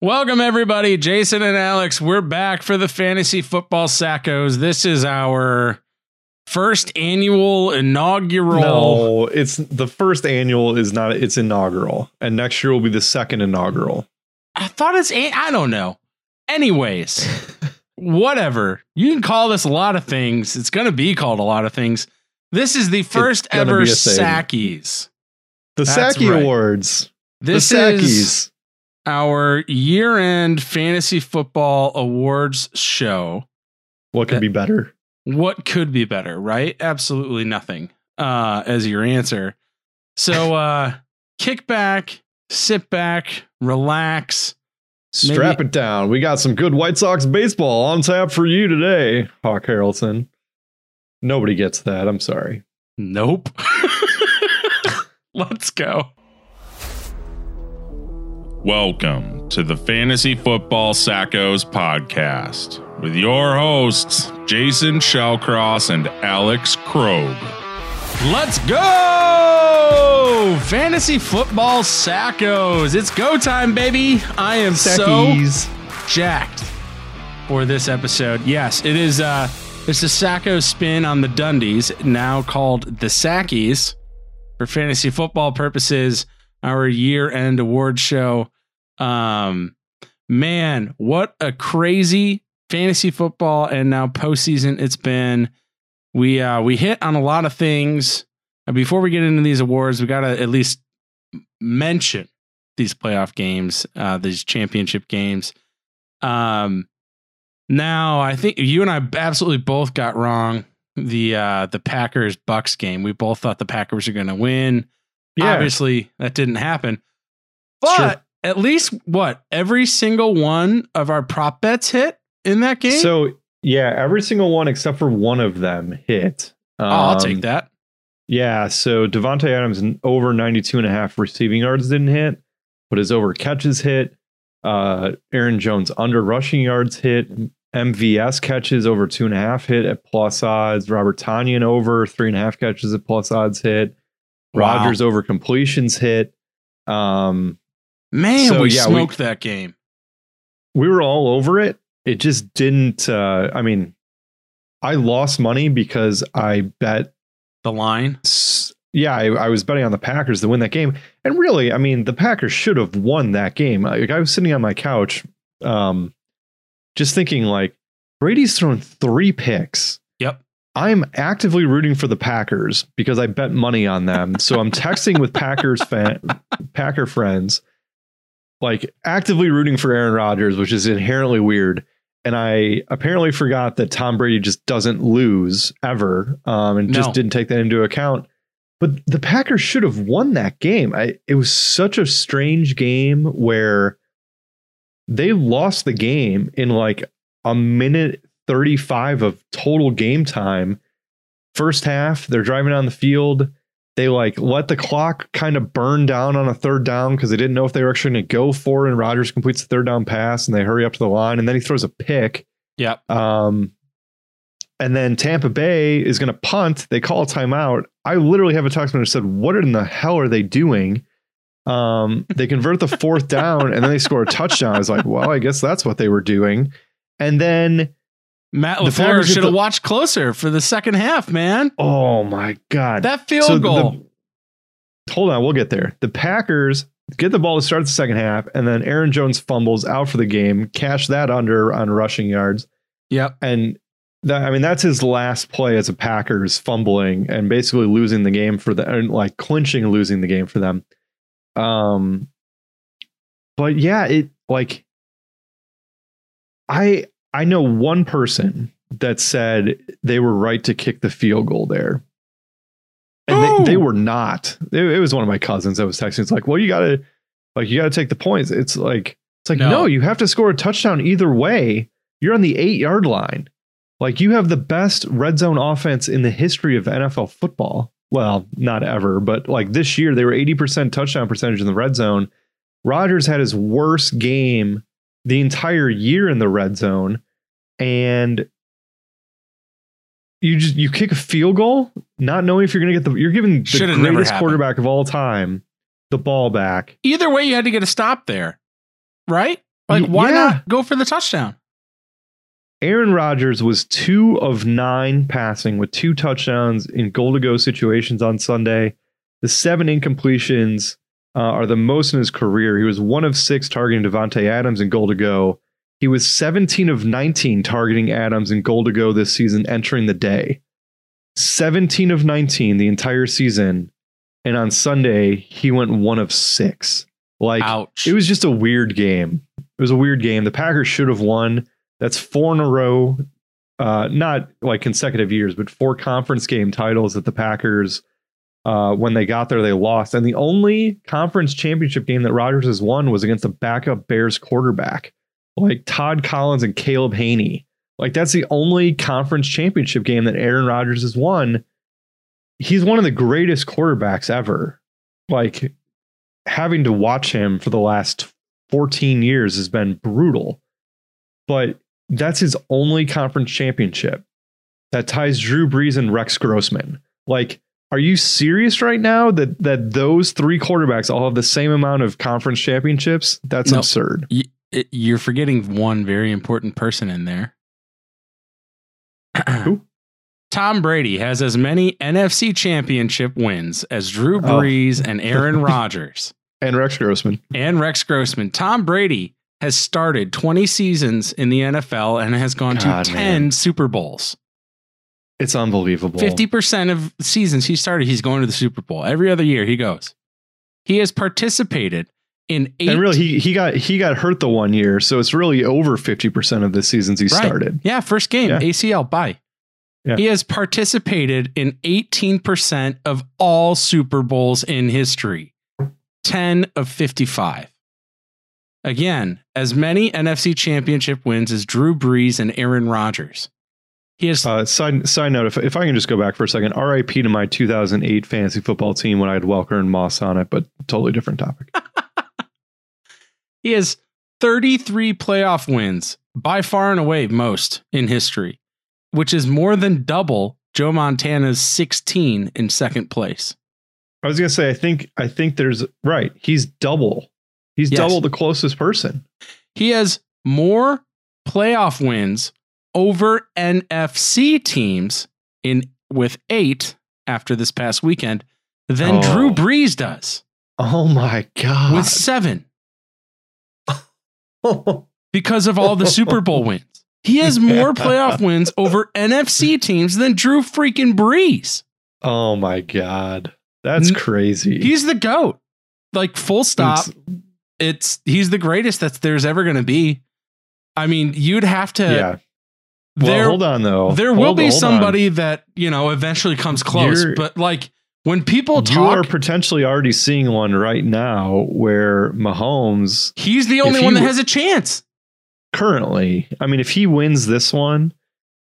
Welcome, everybody. Jason and Alex, we're back for the Fantasy Football Sackos. This is our first annual inaugural. No, it's the first annual is not. It's inaugural, and next year will be the second inaugural. I thought it's, I don't know. Anyways, whatever. You can call this a lot of things. It's going to be called a lot of things. This is the first ever be a thing. Sackies. The That's Sacky right. Awards. This the is Sackies. Our year end fantasy football awards show. What could be better? what could be better right absolutely nothing uh as your answer so uh kick back sit back relax Strap it down. We got some good White Sox baseball on tap for you today, Hawk Harrelson. Nobody gets that. I'm sorry. nope let's go Welcome to the Fantasy Football Sackos podcast with your hosts, Jason Shellcross and Alex Krog. let's go fantasy football sackos it's go time baby i am so jacked for this episode. Yes, it is uh it's a Sacco spin on the Dundies, now called the Sackies for fantasy football purposes, our year-end award show. Um man, what a crazy fantasy football and now postseason it's been. We uh we hit on a lot of things. Before we get into these awards, we gotta at least mention these playoff games, uh, these championship games. Um, now I think you and I absolutely both got wrong the uh the Packers Bucs game. We both thought the Packers were going to win. Yeah. Obviously, that didn't happen. But at least what every single one of our prop bets hit in that game. So yeah, every single one except for one of them hit. oh, I'll Um, take that. Yeah, so Davante Adams over 92 and a half receiving yards didn't hit, but his over catches hit. Uh, Aaron Jones under rushing yards hit. MVS catches over two and a half hit at plus odds. Robert Tonyan over three and a half catches at plus odds hit. Wow. Rodgers over completions hit. Um, Man, so, we yeah, we- smoked that game. we were all over it. It just didn't. Uh, I mean, I lost money because I bet The line. yeah, I, I was betting on the Packers to win that game. And really, I mean, the Packers should have won that game. Like I was sitting on my couch, um, just thinking like Brady's thrown three picks. Yep. I'm actively rooting for the Packers because I bet money on them. So I'm texting with Packers fan Packer friends, like actively rooting for Aaron Rodgers, which is inherently weird. And I apparently forgot that Tom Brady just doesn't lose ever, um, and No. just didn't take that into account. But the Packers should have won that game. I, it was such a strange game where they lost the game in like a minute 35 of total game time. First half, they're driving on the field. They like let the clock kind of burn down on a third down because they didn't know if they were actually going to go for it. And Rodgers completes the third down pass and they hurry up to the line. And then he throws a pick. Yep. Um, and then Tampa Bay is going to punt. They call a timeout. I literally have a text message said, "What in the hell are they doing?" Um, they convert the fourth down and then they score a touchdown. I was like, "Well, I guess that's what they were doing." And then, Matt LaFleur should have the- watched closer for the second half, man. oh my god, That field So the- goal. hold on, we'll get there. The Packers get the ball to start the second half, and then Aaron Jones fumbles out for the game. Cash that under on rushing yards. yep. and that I mean that's his last play as a Packers fumbling and basically losing the game for the and like clinching losing the game for them. Um but yeah, it like I I know one person that said they were right to kick the field goal there. And Who? they, they oh. were not. It, it was one of my cousins that was texting. It's like, well, you gotta like you gotta take the points. It's like it's like No. no, you have to score a touchdown either way. You're on the eight yard line. Like you have the best red zone offense in the history of NFL football. Well, not ever, but like this year, they were 80% touchdown percentage in the red zone. Rodgers had his worst game the entire year in the red zone. And you just you kick a field goal, not knowing if you're gonna get the you're giving the Should've greatest quarterback of all time the ball back. Either way, you had to get a stop there, right? Like, why yeah. not go for the touchdown? Aaron Rodgers was two of nine passing with two touchdowns in goal to go situations on Sunday. The seven incompletions uh, are the most in his career. He was one of six targeting Davante Adams in goal to go. He was 17 of 19 targeting Adams in goal to go this season entering the day. 17 of 19 the entire season. And on Sunday, he went one of six. Like, Ouch. it was just a weird game. It was a weird game. The Packers should have won. That's four in a row, uh, not like consecutive years, but four conference game titles that the Packers, uh, when they got there, they lost. And the only conference championship game that Rodgers has won was against a backup Bears quarterback, like Todd Collins and Caleb Hanie. Like that's the only conference championship game that Aaron Rodgers has won. He's one of the greatest quarterbacks ever. Like having to watch him for the last 14 years has been brutal. But that's his only conference championship that ties Drew Brees and Rex Grossman. Like, are you serious right now that that those three quarterbacks all have the same amount of conference championships? That's No. absurd. It- you're forgetting one very important person in there. Who? Tom Brady has as many NFC championship wins as Drew Oh. Brees and Aaron Rodgers And Rex Grossman. and Rex Grossman. Tom Brady has started 20 seasons in the NFL and has gone God, to 10 man. Super Bowls. It's unbelievable. 50% of seasons he started, he's going to the Super Bowl. Every other year he goes. He has participated in eight. And really, he he got he got hurt the one year, so it's really over fifty percent of the seasons he Right. started. Yeah, first game, Yeah. ACL, bye. Yeah. He has participated in 18% of all Super Bowls in history, 10 of 55. Again, as many NFC championship wins as Drew Brees and Aaron Rodgers. He has Uh, side side note: if, if I can just go back for a second, R.I.P. to my 2008 fantasy football team when I had Welker and Moss on it, but totally different topic. He has 33 playoff wins, by far and away most in history, which is more than double Joe Montana's 16 in second place. I was gonna say, I think I think there's right. He's double. He's Yes. double the closest person. He has more playoff wins over NFC teams in with 8 after this past weekend than Oh. Drew Brees does Oh my god! with 7 because of all the Super Bowl wins. He has more playoff wins over NFC teams than Drew freaking Brees. oh my god! That's crazy. He's the goat. Like full stop. It's- It's he's the greatest that there's ever going to be. I mean, you'd have to. yeah. Well, there, hold on though. there will Hold- be hold on. somebody that you know eventually comes close. You're- but like when people talk, You are potentially already seeing one right now where Mahomes he's the only one that has a chance. currently, I mean, if he wins this one,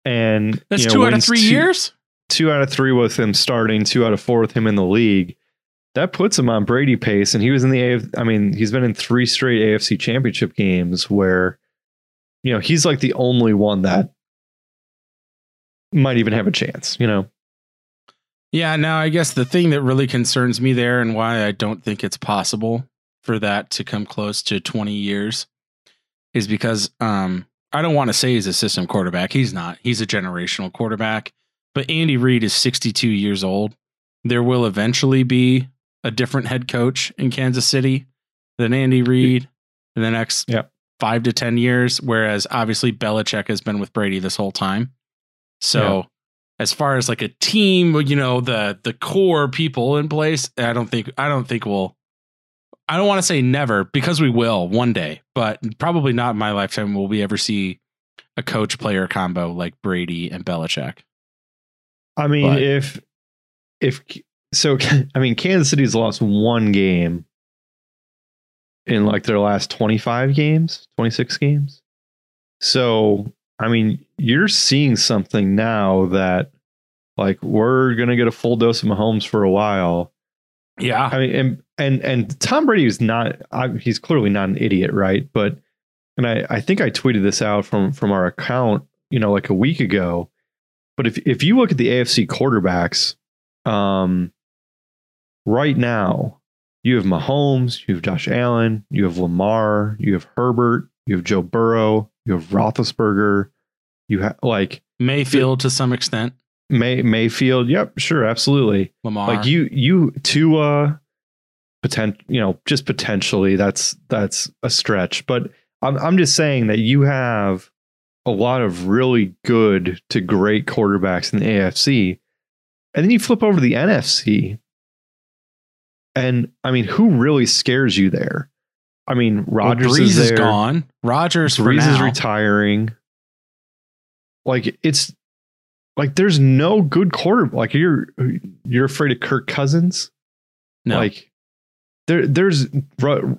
and That's you know, two out of three two- years. two out of three with him starting, two out of four with him in the league. That puts him on Brady pace, and he was in the AF, I mean, he's been in three straight AFC Championship games where, you know, he's like the only one that might even have a chance. You know, Yeah. Now, I guess the thing that really concerns me there, and why I don't think it's possible for that to come close to 20 years, is because um, I don't want to say he's a system quarterback. He's not. He's a generational quarterback. But Andy Reid is 62 years old. There will eventually be a different head coach in Kansas City than Andy Reid in the next Yeah. five to 10 years. Whereas obviously Belichick has been with Brady this whole time. So as far as like a team, you know, the the core people in place, I don't think I don't think we'll I don't want to say never because we will one day, but probably not in my lifetime will we ever see a coach player combo like Brady and Belichick. I mean, But- if if so, I mean, Kansas City's lost one game in like their last twenty five games, twenty six games. So, I mean, you're seeing something now that like we're gonna get a full dose of Mahomes for a while. Yeah. I mean, and and and Tom Brady is not. I, he's clearly not an idiot, right? But and I I think I tweeted this out from from our account, you know, like a week ago. But if if you look at the AFC quarterbacks, um, right now you have Mahomes, you have Josh Allen, you have Lamar, you have Herbert, you have Joe Burrow, you have Roethlisberger, you have like Mayfield to some extent. May Mayfield. Yep, sure, absolutely. Lamar. Like you, you Tua, potent, you know, just potentially. That's that's a stretch, but I'm I'm just saying that you have a lot of really good to great quarterbacks in the AFC, and then you flip over to the NFC, and I mean, who really scares you there? I mean, Well, Rodgers Brees is is gone. Rodgers Brees is retiring. Like it's like there's no good quarter. Like you're you're afraid of Kirk Cousins. No. Like there there's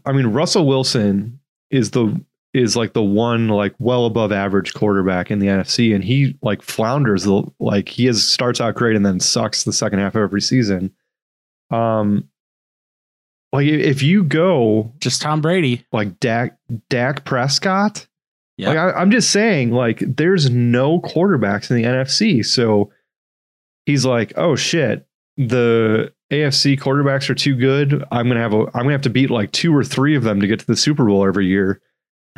I mean Russell Wilson is the is like the one like well above average quarterback in the NFC and he like flounders the like he is starts out great and then sucks the second half of every season. Um like if you go Just Tom Brady. like Dak Dak Prescott. Yeah. Like I, I'm just saying, like there's no quarterbacks in the NFC, so he's like, oh shit, the AFC quarterbacks are too good. I'm gonna have a I'm gonna have to beat like two or three of them to get to the Super Bowl every year.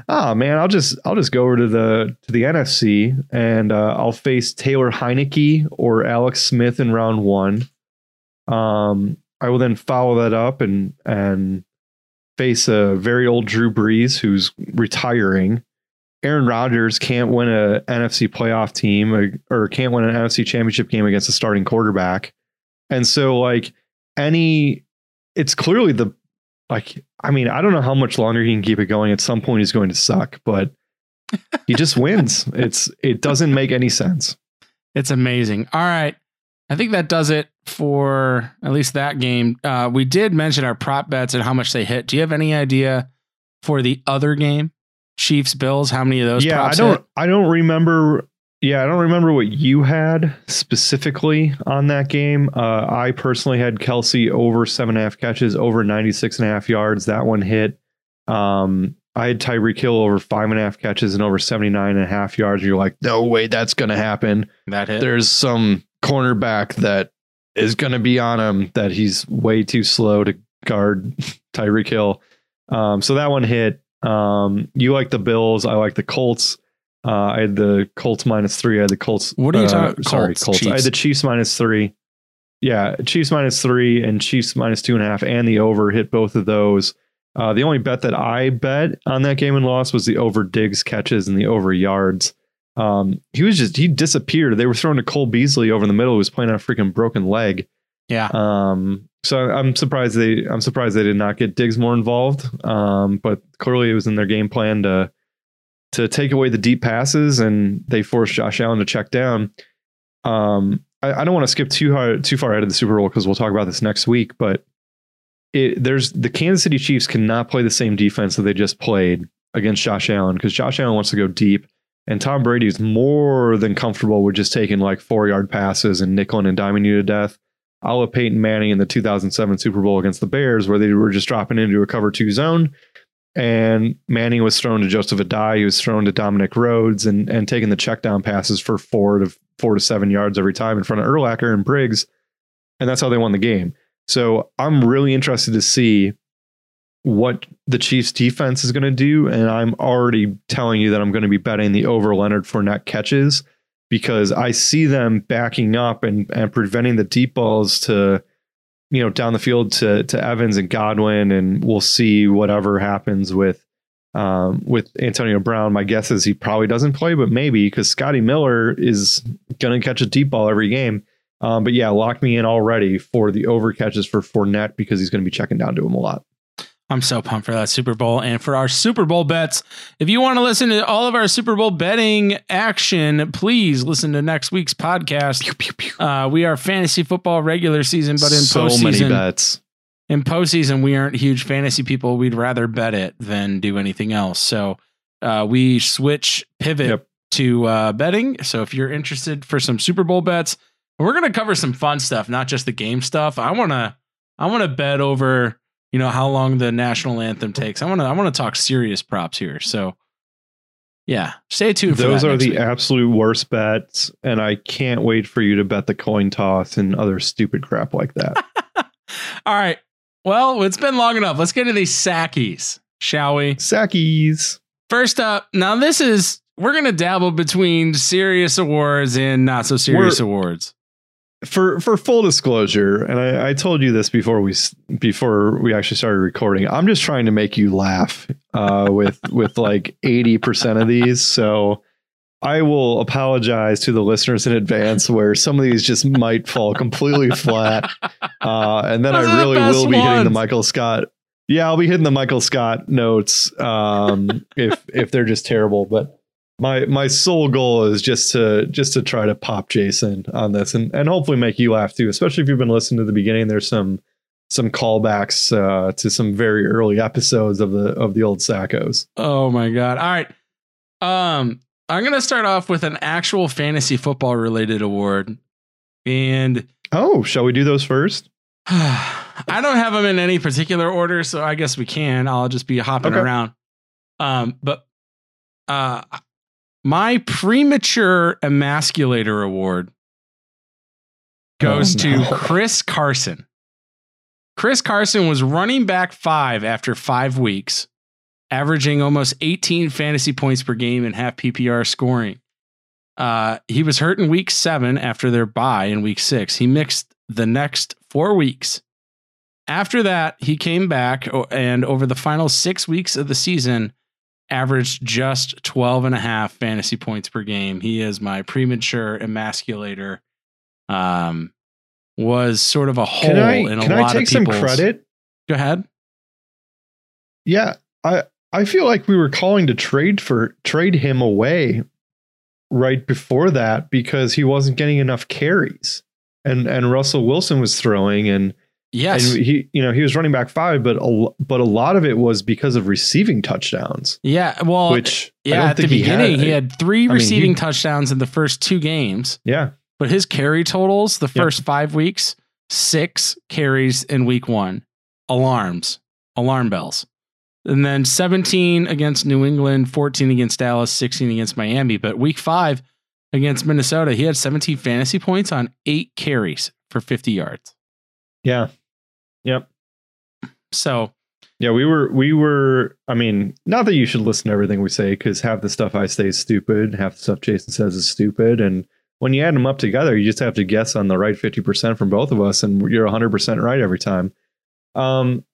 Oh man, I'll just I'll just go over to the to the NFC and uh, I'll face Taylor Heinicke or Alex Smith in round one. Um, I will then follow that up and and face a very old Drew Brees who's retiring. Aaron Rodgers can't win a NFC playoff team or, or can't win an NFC championship game against a starting quarterback. And so like any it's clearly the like I mean, I don't know how much longer he can keep it going. At some point he's going to suck, but he just wins. It's it doesn't make any sense. It's amazing. All right. I think that does it for at least that game. Uh, we did mention our prop bets and how much they hit. Do you have any idea for the other game? Chiefs Bills, how many of those yeah, I don't hit? I don't remember yeah, I don't remember what you had specifically on that game. Uh, I personally had Kelce over seven and a half catches, over 96 and a half yards. That one hit. Um, I had Tyreek Hill over five and a half catches and over 79 and a half yards. You're like, no way, that's going to happen. That hit. There's some cornerback that is going to be on him that he's way too slow to guard Tyreek Hill. Um, so that one hit. Um, you like the Bills. I like the Colts. Uh, I had the Colts minus three. I had the Colts. What are you uh, talking- Sorry, Colts, Colts. I had the Chiefs minus three. Yeah, Chiefs minus three and Chiefs minus two and a half, and the over hit both of those. Uh, the only bet that I bet on that game and lost was the over Diggs catches and the over yards. Um, he was just he disappeared. They were throwing to Cole Beasley over in the middle. He was playing on a freaking broken leg. yeah. Um, so I'm surprised they I'm surprised they did not get Diggs more involved. Um, but clearly it was in their game plan to to take away the deep passes, and they forced Josh Allen to check down. Um, I, I don't want to skip too hard too far ahead of the Super Bowl because we'll talk about this next week. But it, there's the Kansas City Chiefs cannot play the same defense that they just played against Josh Allen because Josh Allen wants to go deep. And Tom Brady is more than comfortable with just taking like four yard passes and nickel and diming you to death a la Peyton Manning in the 2007 Super Bowl against the Bears, where they were just dropping into a cover two zone. And Manning was thrown to Joseph Addai, he was thrown to Dominic Rhodes, and and taking the check down passes for four to four to seven yards every time in front of Urlacher and Briggs, and that's how they won the game. So I'm really interested to see what the Chiefs defense is going to do, and I'm already telling you that I'm going to be betting the over Leonard Fournette catches because I see them backing up and and preventing the deep balls to you know down the field to to Evans and Godwin and we'll see whatever happens with um, with Antonio Brown. My guess is he probably doesn't play, but maybe because Scotty Miller is going to catch a deep ball every game. Um, but yeah, lock me in already for the over catches for Fournette because he's going to be checking down to him a lot. I'm so pumped for that Super Bowl and for our Super Bowl bets. If you want to listen to all of our Super Bowl betting action, please listen to next week's podcast. Uh, we are fantasy football regular season, but in so many postseason, bets. in postseason, we aren't huge fantasy people. We'd rather bet it than do anything else. So uh, we switch pivot Yep. to uh, betting. So if you're interested for some Super Bowl bets, we're gonna cover some fun stuff, not just the game stuff. I wanna I wanna bet over you know how long the national anthem takes. I wanna I wanna talk serious props here. So yeah, stay tuned. For Those are the week. absolute worst bets, and I can't wait for you to bet the coin toss and other stupid crap like that. All right. Well, it's been long enough. Let's get to these sackies, shall we? Sackies. First up, now this is we're gonna dabble between serious awards and not so serious We're- awards. For for full disclosure, and I, I told you this before we before we actually started recording. I'm just trying to make you laugh uh, with with like eighty percent of these. So I will apologize to the listeners in advance where some of these just might fall completely flat, uh, and then Those I really best will be hitting the. Michael Scott. Yeah, I'll be hitting the Michael Scott notes um, if if they're just terrible, but my my sole goal is just to just to try to pop Jason on this and and hopefully make you laugh too. Especially if you've been listening to the beginning, there's some some callbacks uh, to some very early episodes of the of the old Sackos. Oh my god. All right. Um I'm going to start off with an actual fantasy football related award. And Oh, shall we do those first? I don't have them in any particular order, so I guess we can. I'll just be hopping Okay. around. Um but uh my premature emasculator award goes Oh, to. Chris Carson. Chris Carson was running back five after five weeks, averaging almost 18 fantasy points per game and half PPR scoring. Uh, he was hurt in week seven after their bye in week six. He mixed the next four weeks. After that, he came back and over the final six weeks of the season, averaged just 12 and a half fantasy points per game. He is my premature emasculator. Um, was sort of a hole Can I in a can I lot take of some credit? Go ahead. Yeah, I I feel like we were calling to trade for trade him away right before that because he wasn't getting enough carries. And and Russell Wilson was throwing and Yes. and he you know he was running back five but a, but a lot of it was because of receiving touchdowns yeah. Well, which yeah. At the think he beginning, he had. had, three I mean, receiving he- touchdowns in the first two games, yeah but his carry totals the first five weeks, six carries in week one, alarms, alarm bells. And then 17 against New England, 14 against Dallas, 16 against Miami. But week five against Minnesota, he had 17 fantasy points on eight carries for 50 yards. yeah yep. So yeah we were we were I mean not that you should listen to everything we say because half the stuff I say is stupid half the stuff Jason says is stupid and when you add them up together you just have to guess on the right 50% from both of us and you're 100% right every time. Um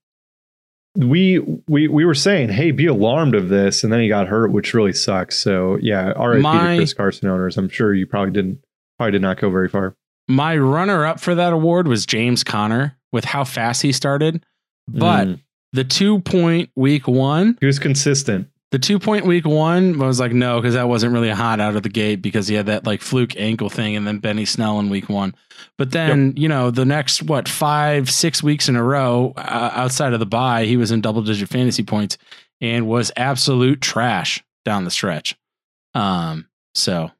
we we we were saying hey be alarmed of this and then he got hurt which really sucks. So yeah RIP My- to Chris Carson owners. I'm sure you probably didn't probably did not go very far. My runner up for that award was James Conner with how fast he started. But Mm. the two point week one, he was consistent the two point week one I was like, no, because that wasn't really hot out of the gate because he had that like fluke ankle thing and then Benny Snell in week one. But then, you know, the next, what, five, six weeks in a row uh, outside of the bye, he was in double digit fantasy points and was absolute trash down the stretch. Um, so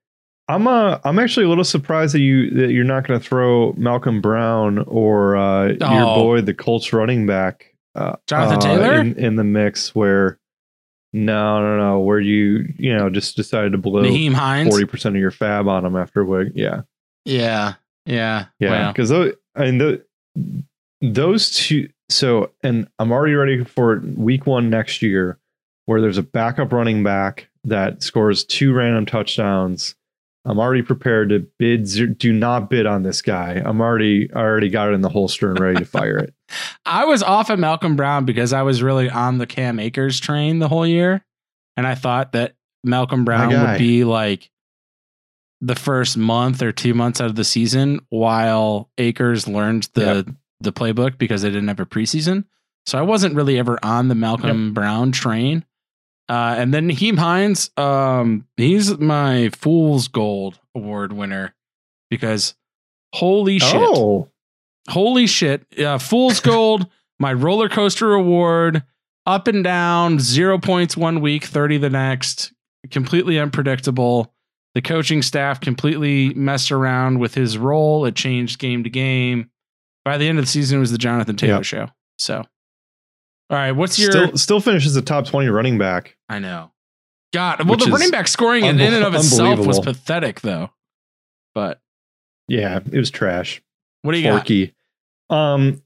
I'm uh I'm actually a little surprised that you that you're not going to throw Malcolm Brown or uh, your Oh. boy the Colts running back uh, Jonathan uh, Taylor? in, in the mix where no no no where you you know just decided to blow forty percent of your FAAB on him after what yeah Yeah. Yeah. yeah because those I mean the, those two so and I'm already ready for week one next year where there's a backup running back that scores two random touchdowns. I'm already prepared to bid. Do not bid on this guy. I'm already, I already got it in the holster and ready to fire it. I was off of Malcolm Brown because I was really on the Cam Akers train the whole year. And I thought that Malcolm Brown would be like the first month or two months out of the season while Akers learned the the playbook because they didn't have a preseason. So I wasn't really ever on the Malcolm Brown train. Uh, and then Nyheim Hines, um, he's my Fool's Gold Award winner because holy shit. Oh, holy shit. Yeah fool's gold my roller coaster award up and down zero points one week 30 the next completely unpredictable. The coaching staff completely messed around with his role. It changed game to game. By the end of the season it was the jonathan taylor Yep. show. So all right what's your still, still finishes the top 20 running back. I know god well Which the running back scoring in, and of itself was pathetic though but Yeah, it was trash. what do you got Forky. Um,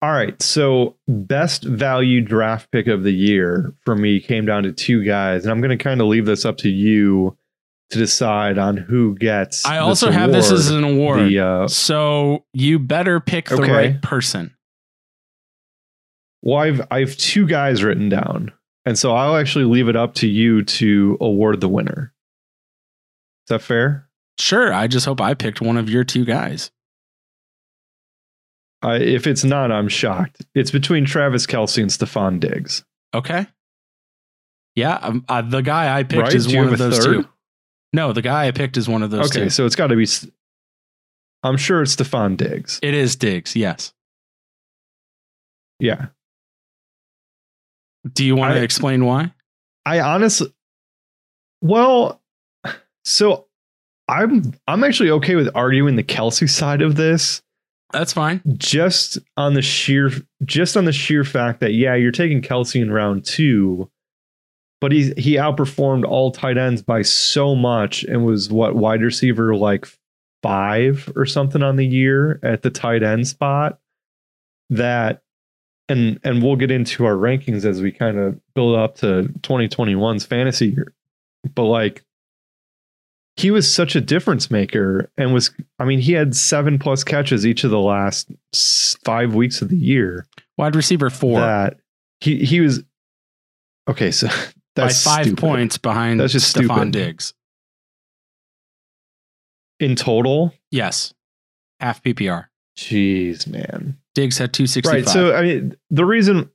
All right. So best value draft pick of the year for me came down to two guys, and I'm going to kind of leave this up to you to decide on who gets. I also have this as an award. The, uh, so you better pick the Okay. right person. well, I've I have two guys written down, and so I'll actually leave it up to you to award the winner. Is that fair? Sure. I just hope I picked one of your two guys. I, if it's not, I'm shocked. It's between Travis Kelce and Stefon Diggs. Okay. Yeah. Um, uh, the guy I picked Right? is one of those third? two. No, the guy I picked is one of those okay, two. so it's got to be. I'm sure it's Stefon Diggs. It is Diggs. Yes. Yeah, Do you want to explain why? I honestly, well, so I'm I'm actually okay with arguing the Kelce side of this, That's fine. just on the sheer just on the sheer fact that yeah, you're taking Kelce in round two, but he he outperformed all tight ends by so much and was what wide receiver like five or something on the year at the tight end spot that and and we'll get into our rankings as we kind of build up to 2021's fantasy year but like he was such a difference maker and was i mean he had seven plus catches each of the last five weeks of the year Wide receiver four that he he was okay so by that's five stupid. points behind That's just Stefon stupid. Diggs. in total Yes. Half PPR. jeez man Diggs had 265. Right. So I mean, the reason,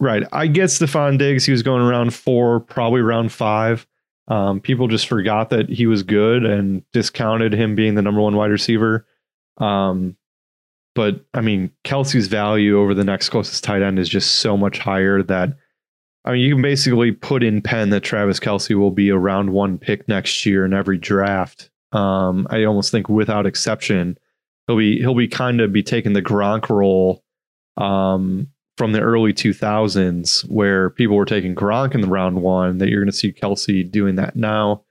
right? I get Stefon Diggs. He was going around four, probably around five. Um, people just forgot that he was good and discounted him being the number one wide receiver. Um, but I mean, Kelce's value over the next closest tight end is just so much higher that I mean, you can basically put in pen that Travis Kelce will be a round one pick next year in every draft. Um, I almost think without exception he'll be he'll be kind of be taking the Gronk role um, from the early 2000s where people were taking Gronk in the round one. That you're going to see Kelce doing that now.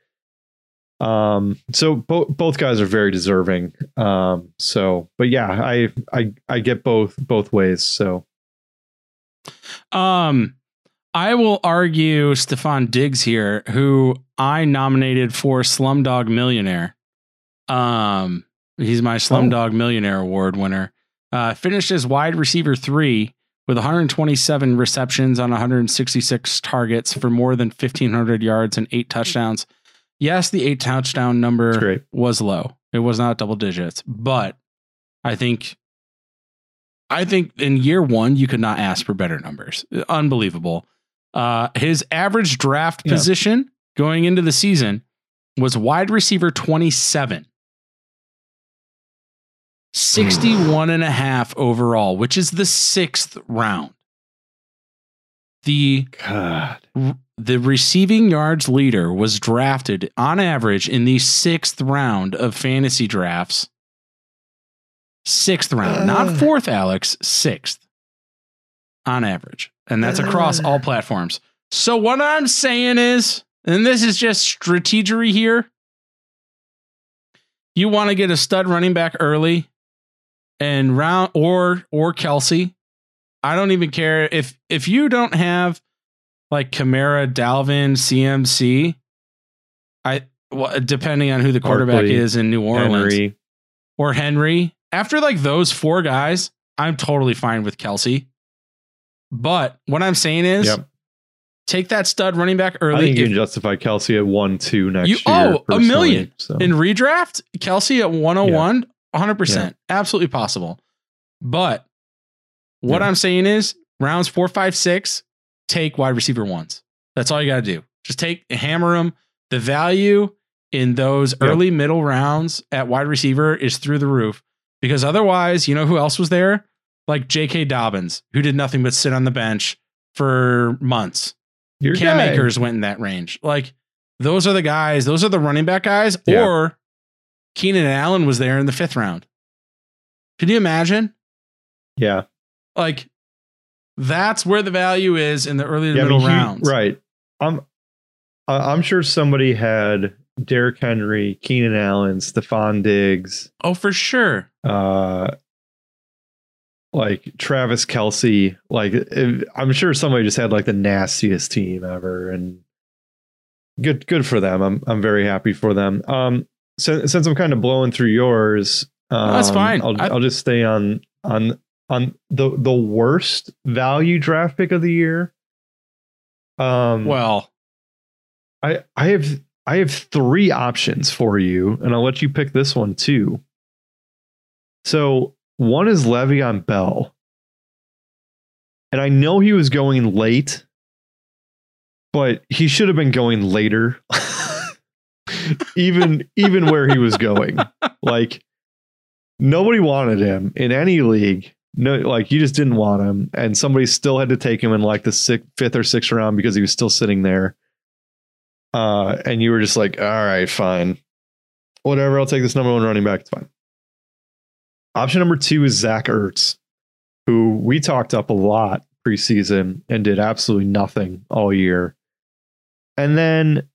Um, so both both guys are very deserving. Um, so, but yeah, I I I get both both ways. So Um, I will argue Stefon Diggs here, who I nominated for Slumdog Millionaire. Um, he's my Slumdog Millionaire Award winner. Uh, finished as wide receiver three with 127 receptions on 166 targets for more than 1,500 yards and eight touchdowns. Yes, the eight touchdown number was low. It was not double digits, but I think I think in year one you could not ask for better numbers. Unbelievable. Uh, his average draft Yeah. position going into the season was wide receiver 27. 61 and a half overall, which is the sixth round. The God, the receiving yards leader was drafted on average in the sixth round of fantasy drafts. Sixth round, not fourth, Alex, sixth on average. And that's across all platforms. So, what I'm saying is, and this is just strategery here, you want to get a stud running back early and round or or Kelce. I don't even care if if you don't have like Kamara, Dalvin, CMC. I well, depending on who the quarterback Barkley, is in New Orleans Henry. or Henry. After like those four guys, I'm totally fine with Kelce. But what I'm saying is, Yep. take that stud running back I early. think you If- can justify Kelce at one two next You- year. oh, a million. So in redraft, Kelce at 101, 100%. Absolutely possible. But what Yeah. I'm saying is rounds four, five, six, take wide receiver ones. That's all you got to do. Just take, hammer them. The value in those Yep. early, middle rounds at wide receiver is through the roof. Because otherwise, you know who else was there? Like J.K. Dobbins, who did nothing but sit on the bench for months. your Cam guy. Akers went in that range. Like those are the guys, those are the running back guys. Yeah. Or Keenan Allen was there in the fifth round. Can you imagine? Yeah. Like that's where the value is in the early to Yeah, I middle mean, he- rounds. right. I'm I- I'm sure somebody had Derrick Henry, Keenan Allen, Stefon Diggs, Oh, for sure. uh like Travis Kelce. Like if, I'm sure somebody just had like the nastiest team ever, and good good for them. I'm I'm very happy for them. Um, since since I'm kind of blowing through yours, um, that's fine. I'll I'll just stay on on on the the worst value draft pick of the year. Um, Well, I I have I have three options for you, and I'll let you pick this one too. So one is Le'Veon Bell, and I know he was going late, but he should have been going later. even even where he was going, like nobody wanted him in any league. No, like you just didn't want him, and somebody still had to take him in like the sixth, fifth or sixth round because he was still sitting there. Uh, and you were just like, all right, fine, whatever. I'll take this number one running back. It's fine. Option number two is Zach Ertz, who we talked up a lot preseason and did absolutely nothing all year. And then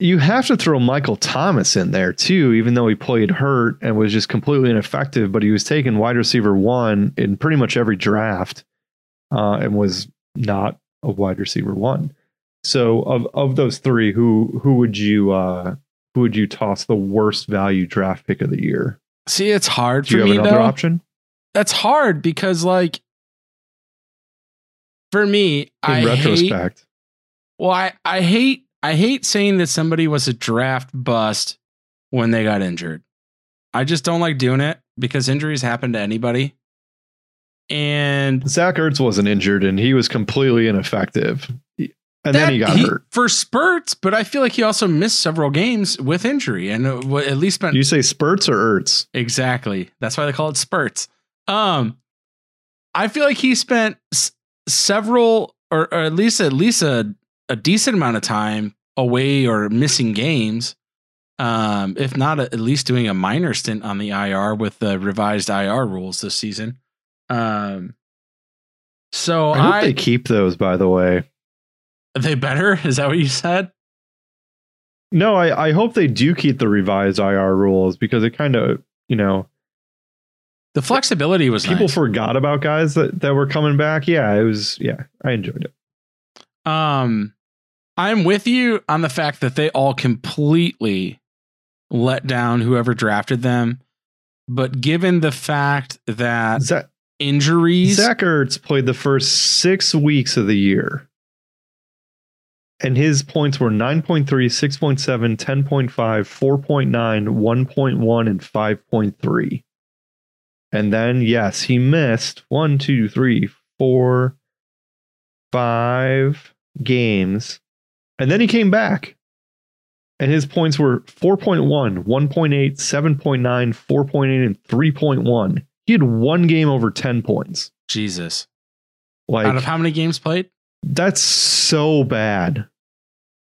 you have to throw Michael Thomas in there too, even though he played hurt and was just completely ineffective, but he was taken wide receiver one in pretty much every draft uh, and was not a wide receiver one. So of of those three, who who would you uh, who would you toss the worst value draft pick of the year? see, it's hard Do you have me another though. option That's hard because, like, for me, in I hate. retrospect? Well, I, I hate I hate saying that somebody was a draft bust when they got injured. I just don't like doing it because injuries happen to anybody. And Zach Ertz wasn't injured and he was completely ineffective, and then he that- got hurt. for spurts, but I feel like he also missed several games with injury and uh, at least spent you say spurts or Ertz? Exactly. That's why they call it spurts. Um, I feel like he spent s- several, or, or at least at least a, a decent amount of time away or missing games. Um, if not at least doing a minor stint on the IR with the revised IR rules this season. Um, so I hope I, they keep those. By the way, are they better. Is that what you said? no, I I hope they do keep the revised IR rules because it kind of you know The flexibility was people nice. forgot about guys that that were coming back. Yeah, it was. Yeah, I enjoyed it. Um, I'm with you on the fact that they all completely let down whoever drafted them. But given the fact that Zach, injuries, Zach Ertz played the first six weeks of the year. And his points were 9.3, 6.7, 10.5, 4.9, 1.1, and 5.3. And then, yes, he missed one, two, three, four, five games. And then he came back. And his points were 4.1, 1.8, 7.9, 4.8, and 3.1. He had one game over 10 points. Jesus, Like out of how many games played? that's so bad.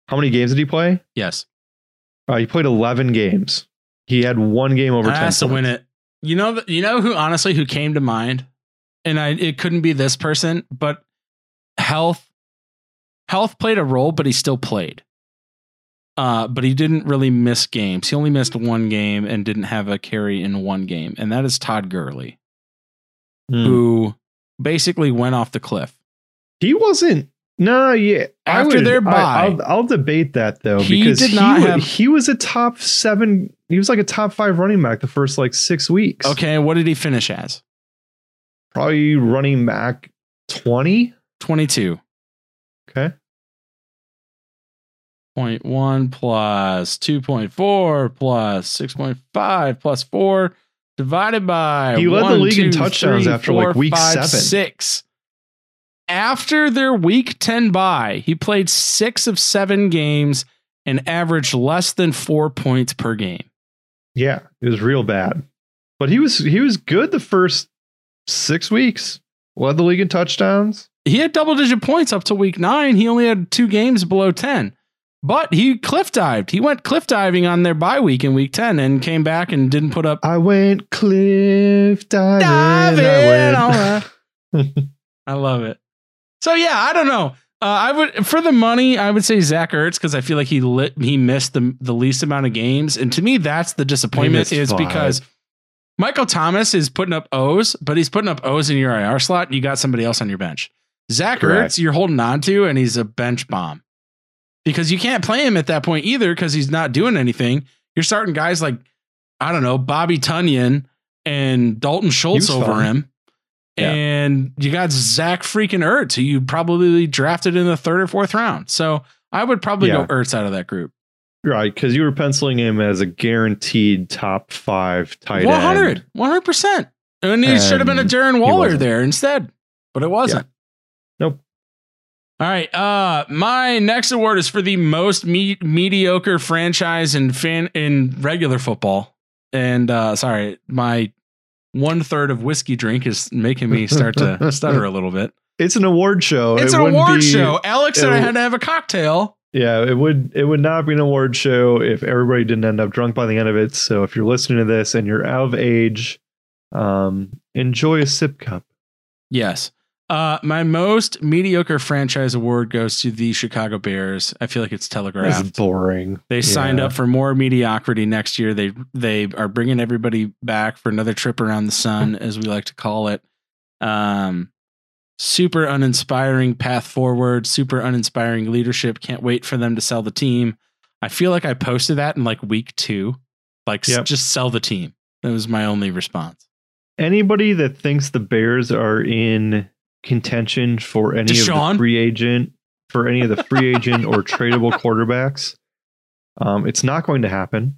How many games did he play? Yes, Uh, he played 11 games. He had one game over 10 has to win it. You know, you know who honestly who came to mind, and I it couldn't be this person, but health, health played a role, but he still played. Uh, but he didn't really miss games. He only missed one game and didn't have a carry in one game, and that is Todd Gurley. Hmm. who basically went off the cliff. He wasn't. No, yeah. I After would- their I- bye. I'll, I'll debate that though He because did he, have- he was a top seven. He was like a top five running back the first like six weeks. Okay, what did he finish as? probably running back 20. 22. Okay. 0.1 plus 2.4 plus 6.5 plus 4 divided by He led the one, league in touchdowns three, after, four, like, week five, seven. Six. After their week 10 bye, he played six of seven games and averaged less than four points per game. Yeah, it was real bad. But he was he was good the first six weeks. Led the league in touchdowns. he had double digit points up to week nine. He only had two games below 10. But he cliff dived. He went cliff diving on their bye week in week 10 and came back and didn't put up I went cliff diving. diving. I went. that. I love it. So yeah, I don't know. Uh, I would for the money, I would say Zach Ertz because I feel like he lit he missed the the least amount of games, and to me, that's the disappointment is five. because Michael Thomas is putting up O's, but he's putting up O's in your IR slot. And you got somebody else on your bench. Zach Correct. Ertz, you're holding on to, and he's a bench bomb because you can't play him at that point either because he's not doing anything. You're starting guys like I don't know Bobby Tonyan and Dalton Schultz over him. Yeah. And you got Zach freaking Ertz, who you probably drafted in the third or fourth round. So I would probably Yeah. go Ertz out of that group. Right, because you were penciling him as a guaranteed top five tight 100, end. 100%. And he should have been a Darren Waller there instead, but it wasn't. Nope. All right. Uh, my next award is for the most me- mediocre franchise in fan in regular football. And uh, sorry, my one third of whiskey drink is making me start to stutter a little bit. It's an award show. It's It an award be- show. Alex said I had to have a cocktail. Yeah, it would it would not be an award show if everybody didn't end up drunk by the end of it. So if you're listening to this and you're out of age, um, enjoy a sip cup. Yes. Uh, my most mediocre franchise award goes to the Chicago Bears. I feel like it's That's telegraphed. boring. They signed up for more mediocrity next year. They they are bringing everybody back for another trip around the sun, as we like to call it. Um, super uninspiring path forward. Super uninspiring leadership. Can't wait for them to sell the team. I feel like I posted that in like week two. Like, Yep. just sell the team. That was my only response. Anybody that thinks the Bears are in contention for any of the free agent for any of the free agent or tradable quarterbacks, um, it's not going to happen.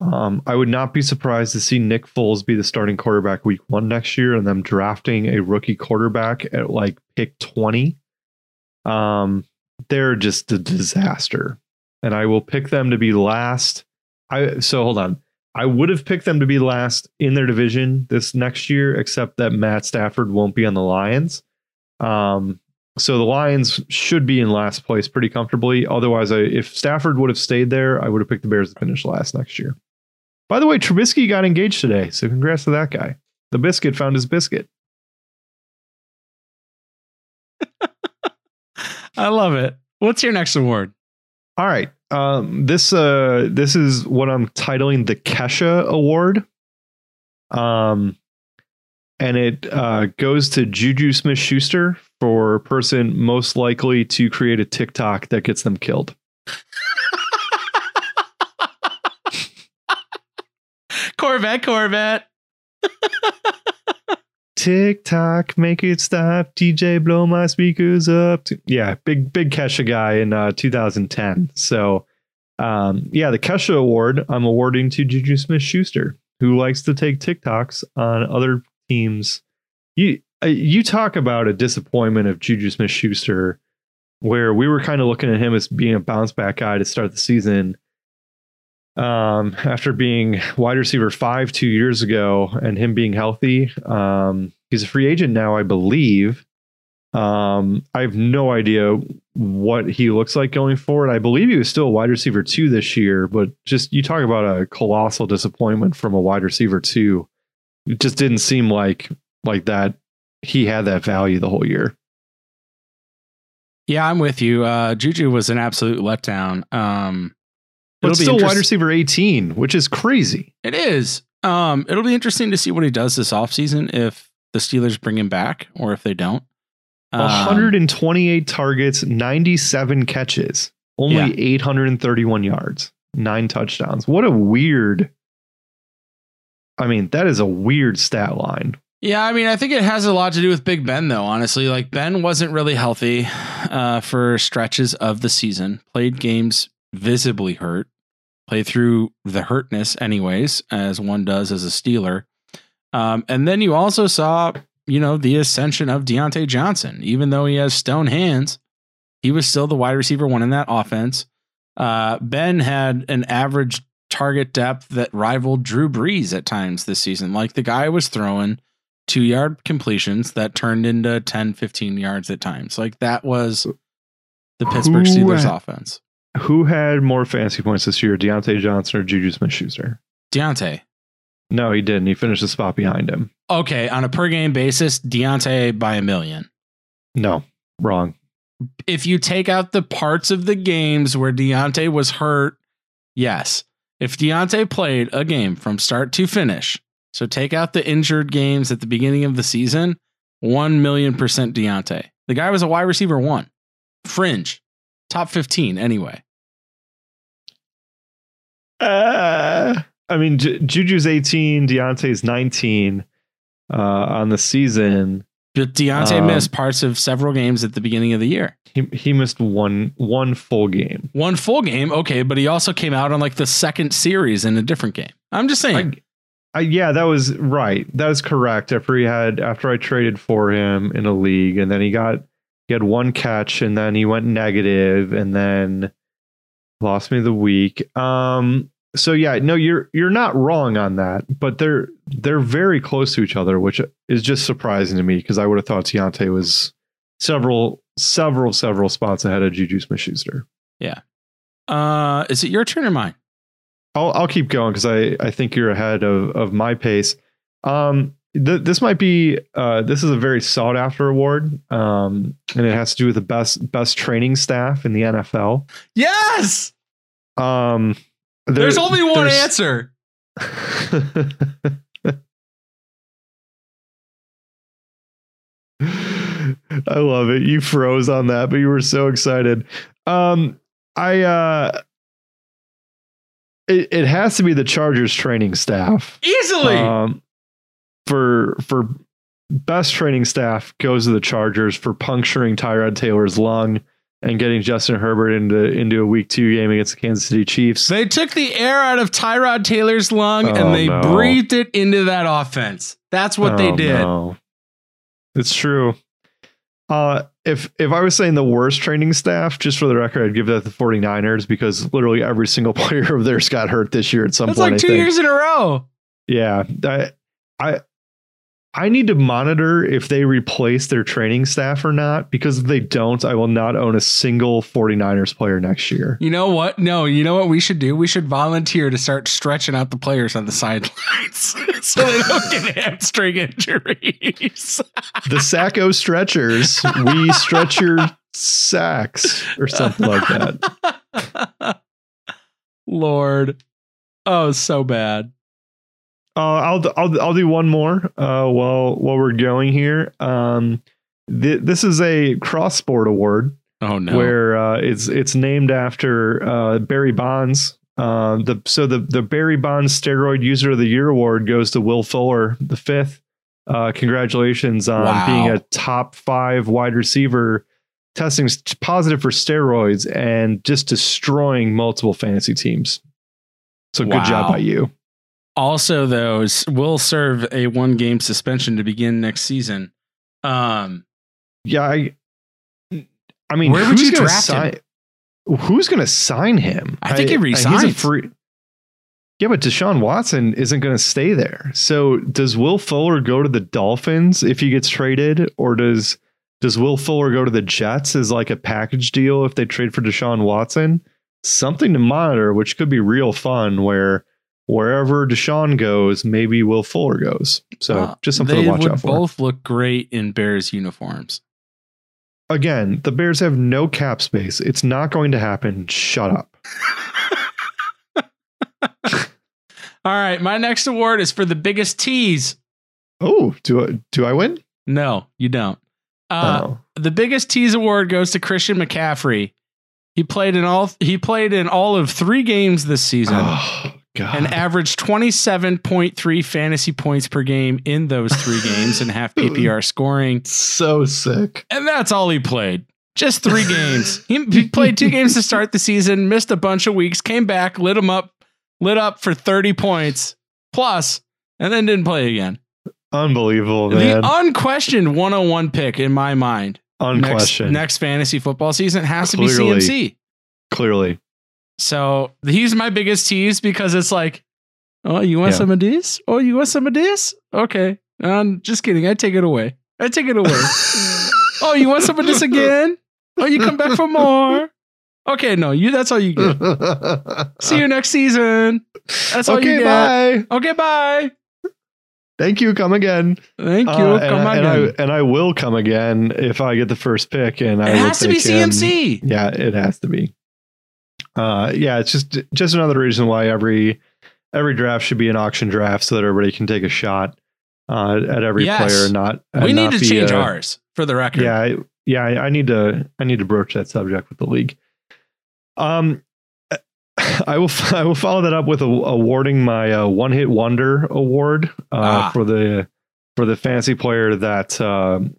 Um, I would not be surprised to see Nick Foles be the starting quarterback week one next year and them drafting a rookie quarterback at like pick 20. Um, they're just a disaster. And I will pick them to be last. I so hold on. I would have picked them to be last in their division this next year, except that Matt Stafford won't be on the Lions. Um, so the Lions should be in last place pretty comfortably. Otherwise, I, if Stafford would have stayed there, I would have picked the Bears to finish last next year. By the way, Trubisky got engaged today, so congrats to that guy. The biscuit found his biscuit. I love it. What's your next award? All right. Um, this uh, this is what I'm titling the Kesha Award. Um, and it uh, goes to Juju Smith Schuster for person most likely to create a TikTok that gets them killed. Corvette, Corvette. TikTok, make it stop. DJ, blow my speakers up. Yeah, big big Kesha guy in uh, 2010. So, um, yeah, the Kesha Award I'm awarding to Juju Smith Schuster, who likes to take TikToks on other teams. You uh, you talk about a disappointment of Juju Smith Schuster, where we were kind of looking at him as being a bounce back guy to start the season. Um, after being wide receiver five two years ago and him being healthy, um, he's a free agent now, I believe. Um, I have no idea what he looks like going forward. I believe he was still a wide receiver two this year, but just you talk about a colossal disappointment from a wide receiver two. It just didn't seem like like that he had that value the whole year. Yeah, I'm with you. Uh, Juju was an absolute letdown. Um, But it'll still wide receiver 18, which is crazy. It is. Um, it'll be interesting to see what he does this offseason if the Steelers bring him back or if they don't. Um, 128 targets, 97 catches, only Yeah. 831 yards, nine touchdowns. What a weird. I mean, that is a weird stat line. Yeah, I mean, I think it has a lot to do with Big Ben, though. Honestly, like Ben wasn't really healthy uh, for stretches of the season. Played games visibly hurt. Played through the hurtness, anyways, as one does as a Steeler. Um, and then you also saw, you know, the ascension of Diontae Johnson. Even though he has stone hands, he was still the wide receiver one in that offense. Uh, ben had an average target depth that rivaled Drew Brees at times this season. Like the guy was throwing two yard completions that turned into 10, 15 yards at times. Like that was the Pittsburgh Who Steelers offense. Who had more fantasy points this year, Diontae Johnson or Juju Smith Schuster? Diontae. No, he didn't. He finished a spot behind him. Okay, on a per game basis, Diontae by a million. No, wrong. If you take out the parts of the games where Diontae was hurt, yes. If Diontae played a game from start to finish, So take out the injured games at the beginning of the season. One million percent Diontae. The guy was a wide receiver one, fringe, top fifteen anyway. Uh, I mean, J- Juju's 18, Diontae's 19 uh, on the season. But Diontae Um, missed parts of several games at the beginning of the year. He he missed one one full game. One full game, okay, but he also came out on like the second series in a different game. I'm just saying. I, I, yeah, that was right. That is correct. After he had after I traded for him in a league, and then he got he had one catch, and then he went negative, and then lost me the week. Um. So yeah, no, you're you're not wrong on that, but they're they're very close to each other, which is just surprising to me because I would have thought Diontae was several several several spots ahead of Juju Smith-Schuster. Yeah. Uh, is it your turn or mine? I'll I'll keep going because I I think you're ahead of of my pace. Um, th- this might be uh this is a very sought after award. Um, and it has to do with the best best training staff in the NFL. Yes. Um, there- There's only one there's- answer. I love it. You froze on that, but you were so excited. Um, I uh, it, it has to be the Chargers training staff. Easily. Um, for for best training staff goes to the Chargers for puncturing Tyrod Taylor's lung and getting Justin Herbert into into a Week Two game against the Kansas City Chiefs. they took the air out of Tyrod Taylor's lung Oh, and they no. breathed it into that offense. That's what they Oh, did. no. It's true. Uh, if if I was saying the worst training staff, just for the record, I'd give that the 49ers because literally every single player of theirs got hurt this year at some That's point. like two years in a row. Yeah, I, I I need to monitor if they replace their training staff or not because if they don't, I will not own a single 49ers player next year. You know what? No, you know what we should do? We should volunteer to start stretching out the players on the sidelines so they don't get hamstring injuries. The Sacko stretchers, we stretch your sacks or something like that. Lord. Oh, so bad. Uh, I'll I'll I'll do one more uh, while while we're going here. Um, th- this is a cross sport award Oh no. where uh, it's it's named after uh, Barry Bonds. Uh, the so the the Barry Bonds Steroid User of the Year award goes to Will Fuller, the fifth. Uh, congratulations on Wow. being a top five wide receiver, testing positive for steroids and just destroying multiple fantasy teams. So good job by you. Also though s- will serve a one game suspension to begin next season. Um Yeah, I. I mean, Where would who's you gonna him? sign, Who's going to sign him? I think he He's a free. Yeah, but Deshaun Watson isn't going to stay there. So does Will Fuller go to the Dolphins if he gets traded, or does does Will Fuller go to the Jets as like a package deal if they trade for Deshaun Watson? Something to monitor, which could be real fun. Where wherever Deshaun goes, maybe Will Fuller goes. So uh, just something they to watch would out for. They both look great in Bears uniforms. Again, the Bears have no cap space. It's not going to happen. Shut up. All right, my next award is for the biggest tease. Oh, do I do I win? No, you don't. Uh, oh. the biggest tease award goes to Christian McCaffrey. He played in all he played in all of 3 games this season. Oh God. and averaged 27.3 fantasy points per game in those three games and half PPR scoring. so sick. And that's all he played. Just three games. He, played two games to start the season, missed a bunch of weeks, came back, lit him up, lit up for 30 points plus, and then didn't play again. Unbelievable, man. The unquestioned 101 pick in my mind. Next, Unquestioned. next fantasy football season has to Clearly. be CMC. Clearly. So he's my biggest tease because it's like, oh, you want Yeah. some of this? Oh, you want some of this? Okay. Um, just kidding. I take it away. I take it away. oh, you want some of this again? Oh, you come back for more? Okay, no, you. That's all you get. See you next season. That's all you get. okay, bye. Okay, bye. Thank you. Come again. Thank you. Uh, and, come I, again. and I and I will come again if I get the first pick. And I it has to be. CMC. Yeah, it has to be. Uh, yeah, it's just just another reason why every every draft should be an auction draft so that everybody can take a shot uh, at every Yes. player and not. and we need not to change a- ours for the record. Yeah, I, yeah, I, I need to I need to broach that subject with the league. Um, I will I will follow that up with a, awarding my uh, one hit wonder award uh, Ah. for the for the fantasy player that um,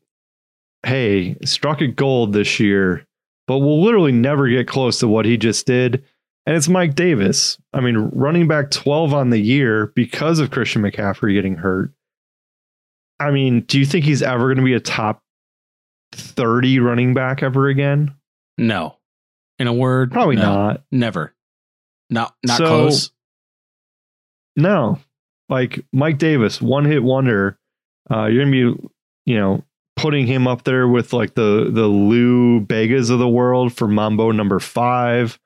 hey struck it gold this year, but will literally never get close to what he just did. And it's Mike Davis. I mean, running back 12 on the year because of Christian McCaffrey getting hurt. I mean, do you think he's ever going to be a top 30 running back ever again? No. In a word, Probably no. not. Never. Not not So- close. No. Like Mike Davis, one hit wonder. Uh, you're going to be, you know, putting him up there with like the the Lou Begas of the world for Mambo number five.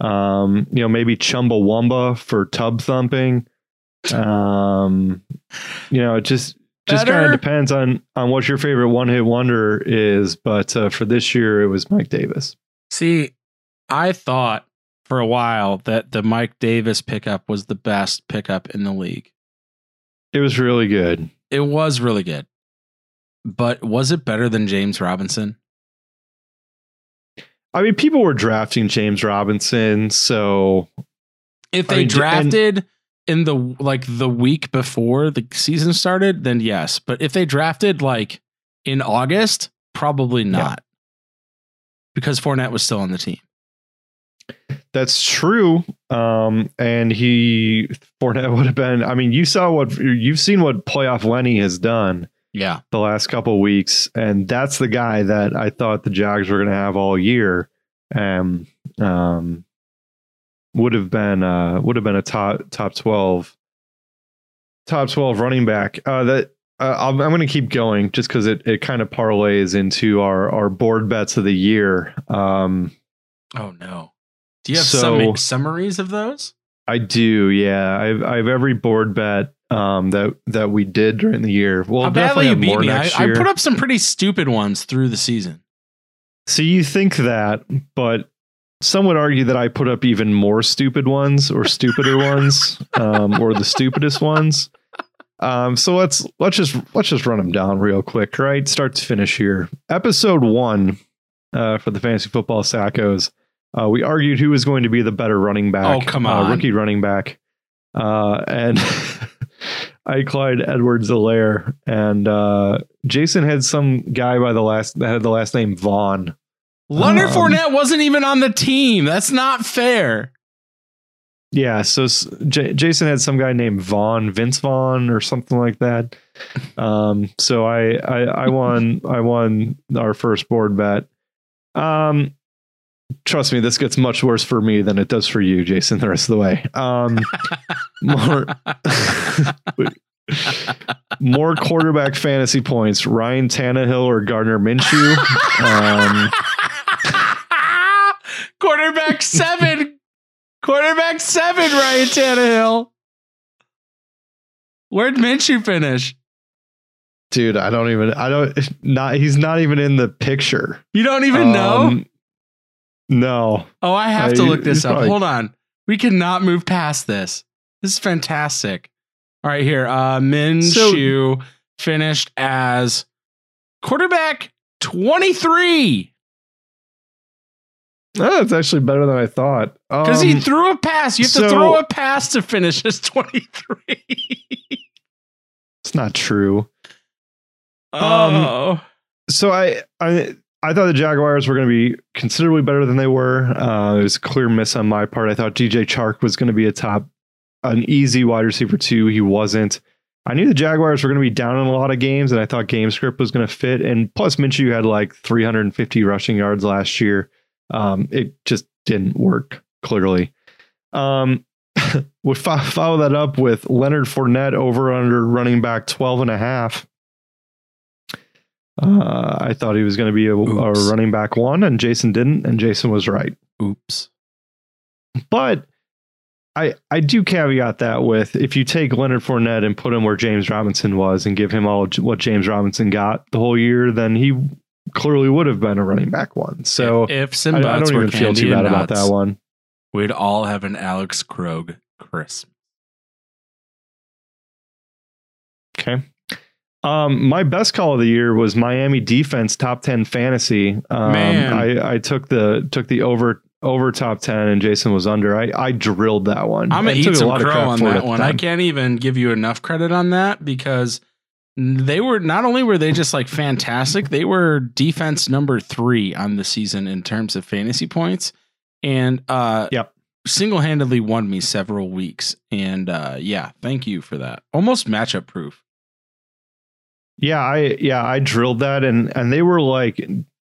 Um, you know, maybe Chumbawamba for tub thumping. Um, you know, it just just kind of depends on on what your favorite one hit wonder is. But uh, for this year, it was Mike Davis. See, I thought for a while that the Mike Davis pickup was the best pickup in the league. It was really good. It was really good. But was it better than James Robinson? I mean, people were drafting James Robinson, so If I they mean, j- and- drafted in the like the week before the season started, then yes. But if they drafted like in August, probably not. Because Fournette was still on the team. that's true. Um, and he Fournette would have been. I mean, you saw what you've seen what playoff Lenny has done Yeah. the last couple weeks, and that's the guy that I thought the Jags were going to have all year. And um, would have been uh, would have been a top top twelve top twelve running back. Uh, that uh, I'm, I'm going to keep going just because it it kind of parlays into our our board bets of the year. Um, Oh no. Do you have So- some summaries of those? I do, yeah. I've I have every board bet um that that we did during the year. We'll How definitely badly you beat more me. I, I put up some pretty stupid ones through the season. so you think that, but some would argue that I put up even more stupid ones or stupider ones, um, or the stupidest ones. Um, so let's let's just let's just run them down real quick, right? Start to finish here. Episode one uh, for the fantasy football sackos. Uh, we argued who was going to be the better running back. Oh, come uh, on. rookie running back. Uh, and I Clyde Edwards Helaire and uh, Jason had some guy by the last that had the last name Vaughn. Leonard Um, Fournette wasn't even on the team. That's not fair. Yeah, so J- Jason had some guy named Vaughn, Vince Vaughn, or something like that. Um, so I, I I won I won our first board bet. Um, trust me, this gets much worse for me than it does for you, Jason. The rest of the way. Um, more more quarterback fantasy points: Ryan Tannehill or Gardner Minshew. Um, Quarterback seven. Quarterback seven, Ryan Tannehill. Where'd Minshew finish? dude, I don't even I don't not he's not even in the picture. You don't even know? Um, No. Oh, I have to look this up. probably- Hold on. We cannot move past this. This is fantastic. All right, here. Uh Minshew finished as quarterback 23 Oh, it's actually better than I thought. because Um, he threw a pass. You have to throw a pass to finish as 23. it's not true. oh. So I I I thought the Jaguars were going to be considerably better than they were. Uh, it was a clear miss on my part. I thought DJ Chark was going to be a top, an easy wide receiver too. He wasn't. I knew the Jaguars were going to be down in a lot of games, and I thought game script was going to fit. And plus, Minshew had like 350 rushing yards last year. Um, it just didn't work clearly. Um, we fo- follow that up with Leonard Fournette over under running back 12 and a half. Uh, I thought he was going to be a, a running back one, and Jason didn't, and Jason was right. Oops. But I I do caveat that with if you take Leonard Fournette and put him where James Robinson was and give him all what James Robinson got the whole year, then he clearly would have been a running back one. So if, if I, I don't even feel too bad about nuts, that one. we'd all have an Alex Krog Christmas. Okay. Um, my best call of the year was Miami defense top ten fantasy. Um, Man. I, I took the took the over over top ten, and Jason was under. I, I drilled that one. I'm gonna I eat some lot of crow on that one. I can't even give you enough credit on that because they were not only were they just like fantastic, they were defense number three on the season in terms of fantasy points, and uh, Yep. single handedly won me several weeks. And uh, yeah, thank you for that. Almost matchup proof. Yeah, I yeah I drilled that, and and they were like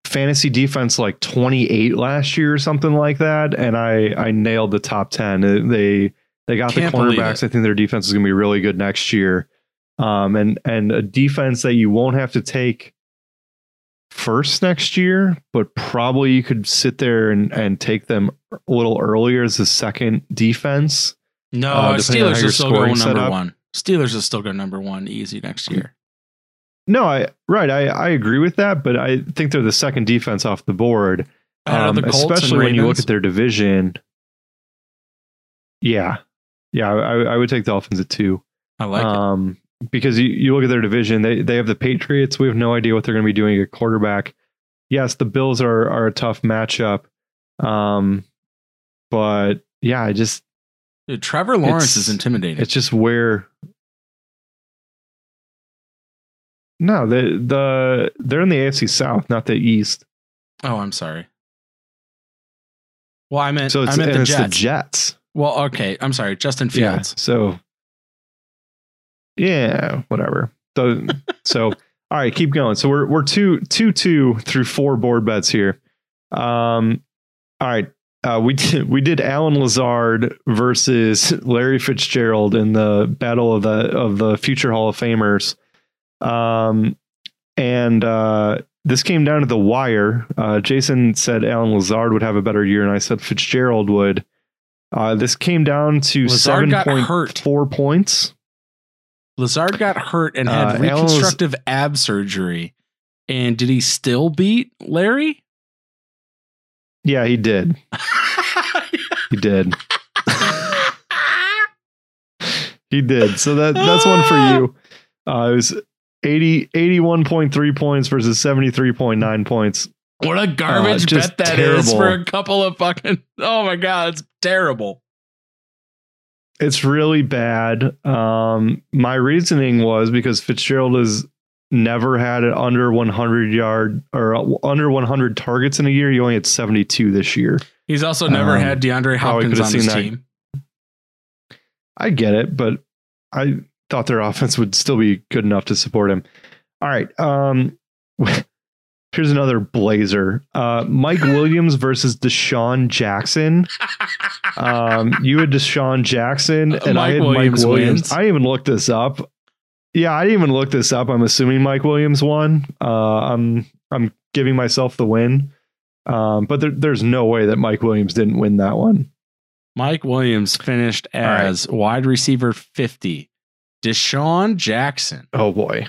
fantasy defense like 28 last year or something like that, and I I nailed the top 10. Uh, They they got Can't the cornerbacks. I think their defense is going to be really good next year, um, and and a defense that you won't have to take first next year, but probably you could sit there and and take them a little earlier as the second defense. No, Uh, depending on how Steelers will still go scoring number setup. one. Steelers will still go number one easy next year. No, I right. I, I agree with that, but I think they're the second defense off the board. Um, the especially when you look at their division. Yeah, yeah, I, I would take Dolphins at two. I like it. um, because you, you look at their division, they they have the Patriots. We have no idea what they're going to be doing at quarterback. Yes, the Bills are are a tough matchup, um, but yeah, I just Dude, Trevor Lawrence it's- is intimidating. it's just where. No, the the they're in the AFC South, not the East. oh, I'm sorry. Well, I meant So it's, I meant the it's Jets. the Jets. Well, okay. I'm sorry. Justin Yeah. Fields. So yeah, whatever. So, so all right, keep going. So we're we're two two two through four board bets here. Um, all right. Uh, we did we did Allen Lazard versus Larry Fitzgerald in the battle of the of the future Hall of Famers. Um, and uh, this came down to the wire. Uh, Jason said Allen Lazard would have a better year, and I said Fitzgerald would. Uh, this came down to Lazard seven got point hurt. four points. Lazard got hurt and Uh, had was- reconstructive ab surgery. And did he still beat Larry? Yeah, he did. He did. he did. So that that's one for you. Uh, it was 80, 81.3 points versus 73.9 points. what a garbage Uh, bet that is terrible. for a couple of fucking. Oh my god, it's terrible. It's really bad. Um, my reasoning was because Fitzgerald has never had it under 100 yard or under 100 targets in a year. He only had 72 this year. He's also never Um, had DeAndre Hopkins on his that. team. I get it, but I thought their offense would still be good enough to support him. All right. Um, here's another blazer. Uh, Mike Williams versus DeSean Jackson. Um, you had DeSean Jackson, and I had Williams Mike Williams. wins. I even looked this up. Yeah, I didn't even look this up. I'm assuming Mike Williams won. Uh, I'm I'm giving myself the win. Um, but there, there's no way that Mike Williams didn't win that one. Mike Williams finished right. as wide receiver 50. DeSean Jackson. Oh boy.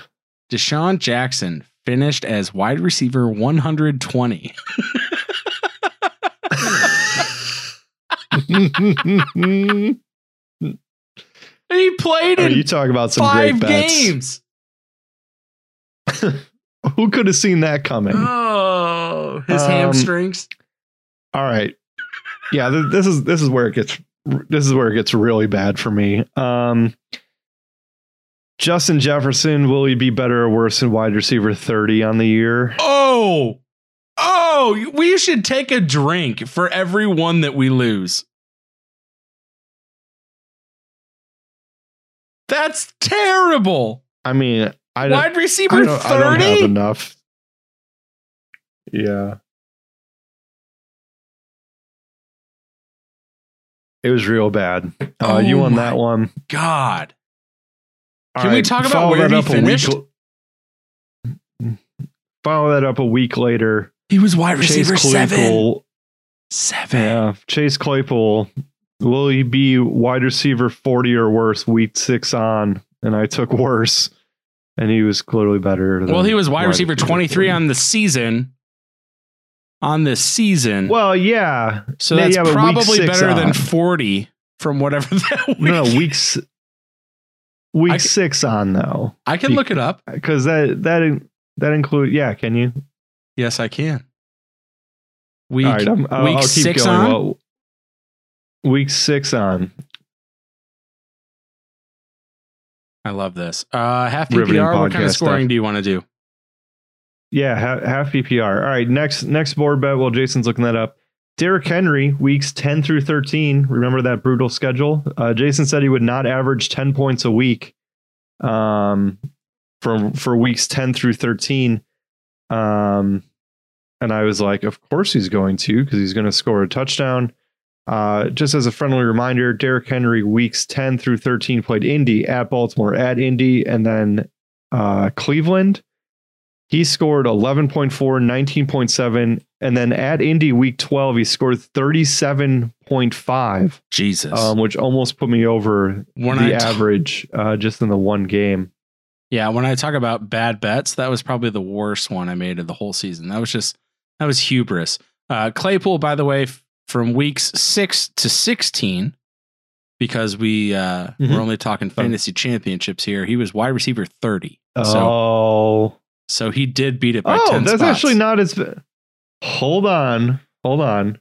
DeSean Jackson finished as wide receiver 120. He played Oh, in you talk about some five great bets. games. Who could have seen that coming? Oh, his Um, hamstrings. All right. Yeah, th- this is this is where it gets this is where it gets really bad for me. Um Justin Jefferson, will he be better or worse than wide receiver 30 on the year? Oh, oh, we should take a drink for every one that we lose. That's terrible. I mean, I don't, Wide receiver don't, I don't have 30? enough. Yeah. It was real bad. Uh, you Oh won my that one. God. Can we talk about where he finished? week- follow that up a week later. He was wide receiver seven. Claypool. Seven. Yeah, Chase Claypool. Will he be wide receiver 40 or worse week six on? And I took worse. And he was clearly better. Well, he was wide receiver 23 on the season. On the season. Well, yeah. so that's yeah, probably better than 40 from whatever that week. No, weeks. Week can- six on though? I can look it up. Because that that that include yeah. Can you? Yes, I can. Week right, I'll, week I'll keep six on? Well, week six on. I love this. Uh, half PPR. What kind of scoring stuff. do you want to do? Yeah, half, half PPR. All right, next next board bet. While Jason's looking that up, Derrick Henry weeks ten through thirteen. Remember that brutal schedule? Uh, Jason said he would not average ten points a week, um, for for weeks ten through thirteen. Um, and I was like, of course he's going to because he's going to score a touchdown. Uh, just as a friendly reminder, Derrick Henry weeks ten through thirteen played Indy at Baltimore, at Indy, and then uh, Cleveland. He scored 11.4, 19.7, and then at Indy week 12, he scored 37.5, Jesus. um, which almost put me over when the I t- average uh, just in the one game. yeah, when I talk about bad bets, that was probably the worst one I made of the whole season. That was just that was hubris. Uh, Claypool, by the way, f- from weeks six to sixteen, because we uh, Mhm. we're only talking fantasy championships here. He was wide receiver thirty, oh, so he did beat it by oh, ten. that's spots. actually not as. Hold on, hold on.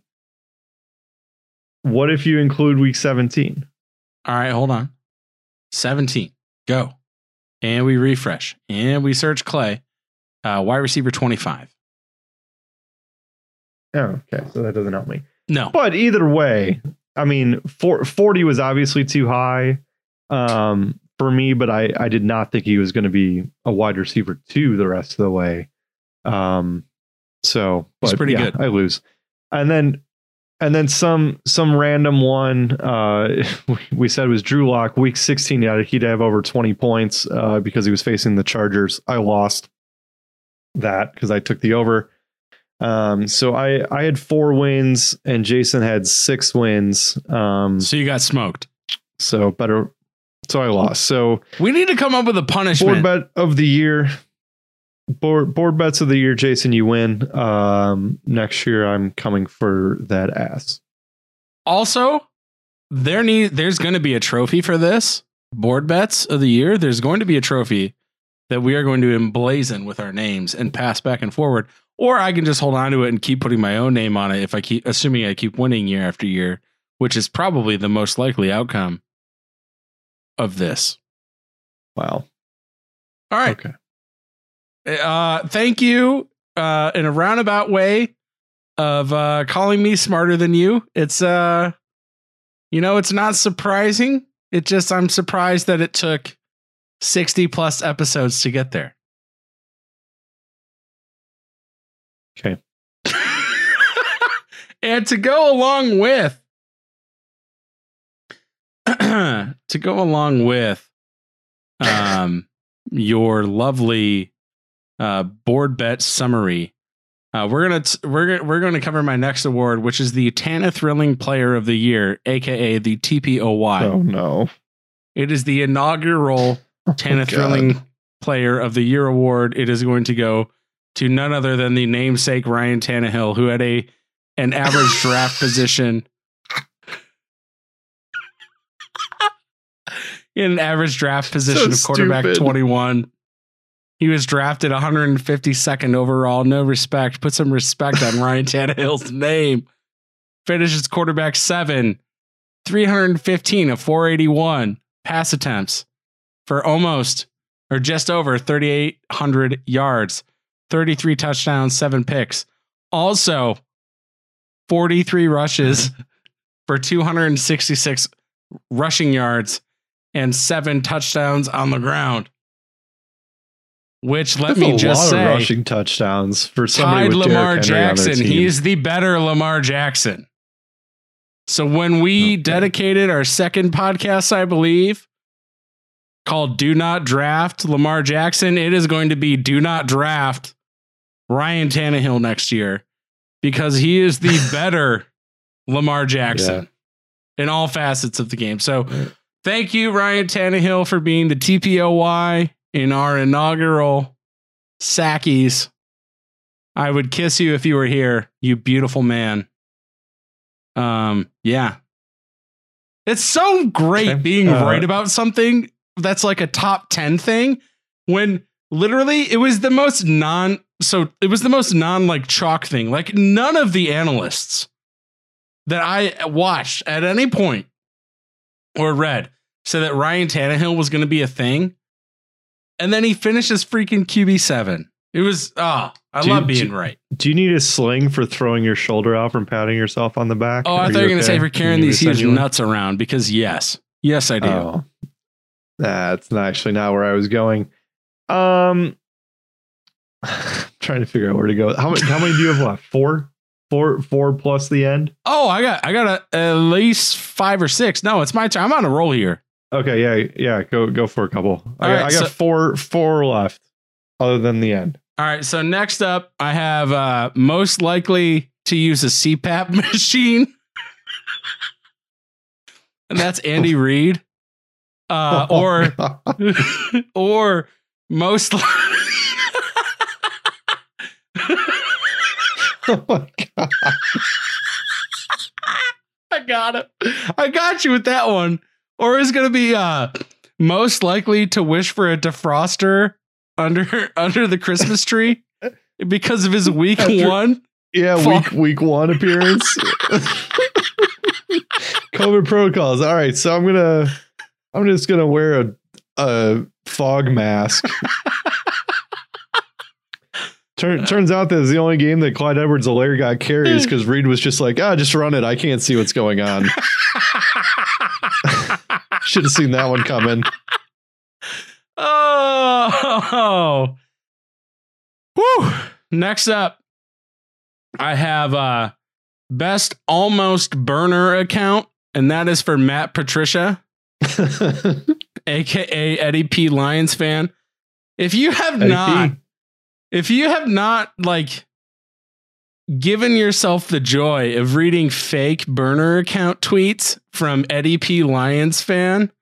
What if you include week 17? All right, hold on. 17. Go. And we refresh. And we search Clay. Uh, wide receiver 25. Oh, okay, so that doesn't help me. No. But either way, I mean, for, 40 was obviously too high um, for me, but I, I did not think he was going to be a wide receiver two the rest of the way. Um, so, but pretty yeah, good. I lose, and then and then some some random one uh, we- we said was Drew Lock week 16. Yeah, he'd have over 20 points uh, because he was facing the Chargers. I lost that because I took the over. Um, so I I had four wins and Jason had six wins. Um, So you got smoked. so better. So I lost. So We need to come up with a punishment. board bet of the year. Board board bets of the year, Jason. You win. Um, next year I'm coming for that ass. also, there need there's going to be a trophy for this board bets of the year. There's going to be a trophy that we are going to emblazon with our names and pass back and forward. Or I can just hold on to it and keep putting my own name on it if I keep assuming I keep winning year after year, which is probably the most likely outcome of this. Wow. All right. Okay. Uh, thank you uh, in a roundabout way of uh, calling me smarter than you. It's uh, you know, it's not surprising. It just I'm surprised that it took 60 plus episodes to get there. Okay. and to go along with to go along with um your lovely uh board bet summary uh we're gonna t- we're we're gonna cover my next award which is the Tana Thrilling Player of the Year aka the TPOY Oh no. it is the inaugural Tana God. Thrilling Player of the Year award. It is going to go to none other than the namesake Ryan Tannehill, who had a an average draft position. In an average draft position So of quarterback stupid. 21. He was drafted 152nd overall. No respect. Put some respect on Ryan Tannehill's name. Finishes quarterback seven, 315 of 481 pass attempts for almost or just over 3,800 yards, 33 touchdowns, seven picks. Also, 43 rushes for 266 rushing yards and seven touchdowns on the ground. Which let That's me just say, rushing touchdowns for somebody tied with Lamar Derrick Henry on their Jackson. He's the better Lamar Jackson. So when we Okay. dedicated our second podcast, I believe, called Do Not Draft Lamar Jackson, it is going to be Do Not Draft Ryan Tannehill next year because he is the better Lamar Jackson in all facets of the game. So Right. Thank you, Ryan Tannehill, for being the TPOY in our inaugural Sackies. I would kiss you if you were here, you beautiful man. Um, yeah. It's so great Okay. being Uh, right about something that's like a top 10 thing when literally it was the most non so it was the most non like chalk thing. Like none of the analysts that I watched at any point or read said that Ryan Tannehill was going to be a thing. And then he finishes freaking QB7. It was ah, I Do you- love being do- right. Do you need a sling for throwing your shoulder out from patting yourself on the back? Oh, I Are thought you were going to okay? say for carrying these huge nuts around because yes. Yes, I do. Oh, that's not actually not where I was going. Um, I'm trying to figure out where to go. How many? How many do you have left? Four, four, four plus the end. Oh, I got I got a, at least five or six. No, it's my turn. I'm on a roll here. Okay, yeah, yeah. Go, go for a couple. I, got, right, I got so- four, four left, other than the end. All right. So next up, I have uh, most likely to use a CPAP machine, and that's Andy Reid. Uh, or or most. Li- oh my god! I got it. I got you with that one. Or is going to be uh most likely to wish for a defroster under under the Christmas tree because of his week After- one. Yeah, Fuck. week week one appearance. COVID protocols. All right, so I'm gonna I'm just gonna wear a a fog mask. Turn, turns out that the only game that Clyde Edwards Helaire got carries because Reid was just like, ah, just run it. I can't see what's going on. Should have seen that one coming. oh. Whew. Next up, I have uh best almost burner account, and that is for Matt Patricia. aka Eddie P. Lions fan. If you have Eddie not, P. if you have not like given yourself the joy of reading fake burner account tweets from Eddie P. Lions fan,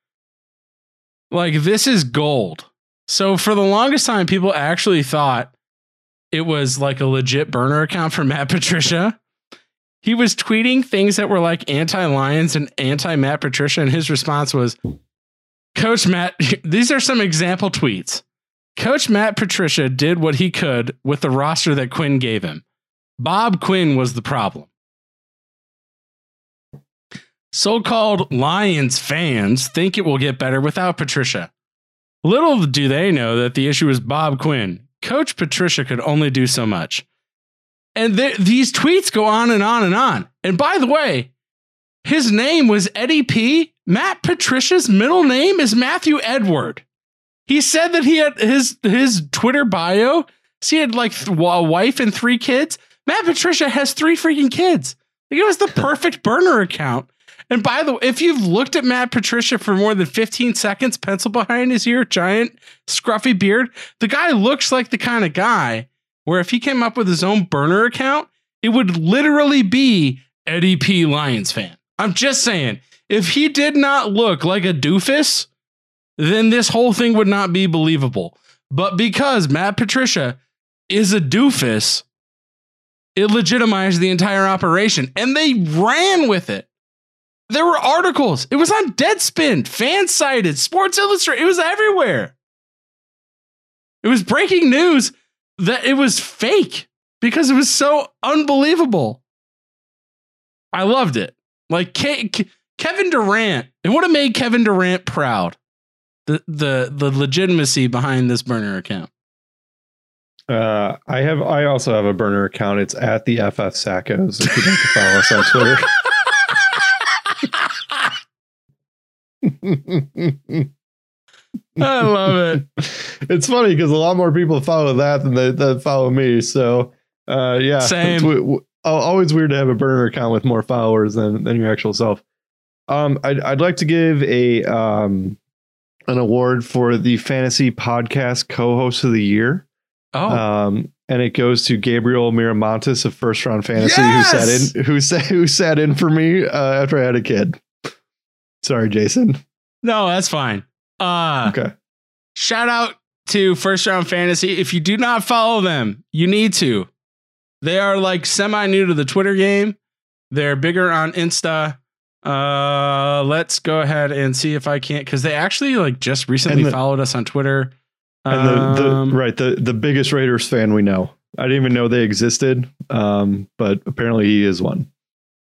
like this is gold. So for the longest time, people actually thought it was like a legit burner account for Matt Patricia. He was tweeting things that were like anti Lions and anti Matt Patricia, and his response was, Coach Matt, these are some example tweets. Coach Matt Patricia did what he could with the roster that Quinn gave him. Bob Quinn was the problem. So called Lions fans think it will get better without Patricia. Little do they know that the issue is Bob Quinn. Coach Patricia could only do so much. And th- these tweets go on and on and on. And by the way, his name was Eddie P. Matt Patricia's middle name is Matthew Edward. He said that he had his his Twitter bio. So he had like th- a wife and three kids. Matt Patricia has three freaking kids. Like, it was the perfect burner account. And by the way, if you've looked at Matt Patricia for more than 15 seconds, pencil behind his ear, giant scruffy beard, the guy looks like the kind of guy where if he came up with his own burner account, it would literally be Eddie P. Lions fan. I'm just saying, if he did not look like a doofus, then this whole thing would not be believable. But because Matt Patricia is a doofus, it legitimized the entire operation and they ran with it. There were articles. It was on Deadspin, FanSided, Sports Illustrated. It was everywhere. It was breaking news that it was fake because it was so unbelievable. I loved it. Like Ke- Ke- Kevin Durant, it would have made Kevin Durant proud. The the the legitimacy behind this burner account. Uh, I have. I also have a burner account. It's at the FF Sackos. If you'd like to follow us on Twitter. I love it. it's funny because a lot more people follow that than they that follow me. So, uh, yeah, Same. It's always weird to have a burner account with more followers than than your actual self. Um, I'd I'd like to give a um an award for the fantasy podcast co-host of the year. Oh, Um, and it goes to Gabriel Miramontes of First Round Fantasy, Yes! who sat in who sat who sat in for me uh, after I had a kid. Sorry, Jason. no, that's fine. Uh Okay. shout out to First Round Fantasy. If you do not follow them, you need to. They are like semi new to the Twitter game. They're bigger on Insta. Uh, let's go ahead and see if I can't because they actually like just recently the- followed us on Twitter. And the, the Um, right the the biggest Raiders fan we know. I didn't even know they existed, um, but apparently he is one.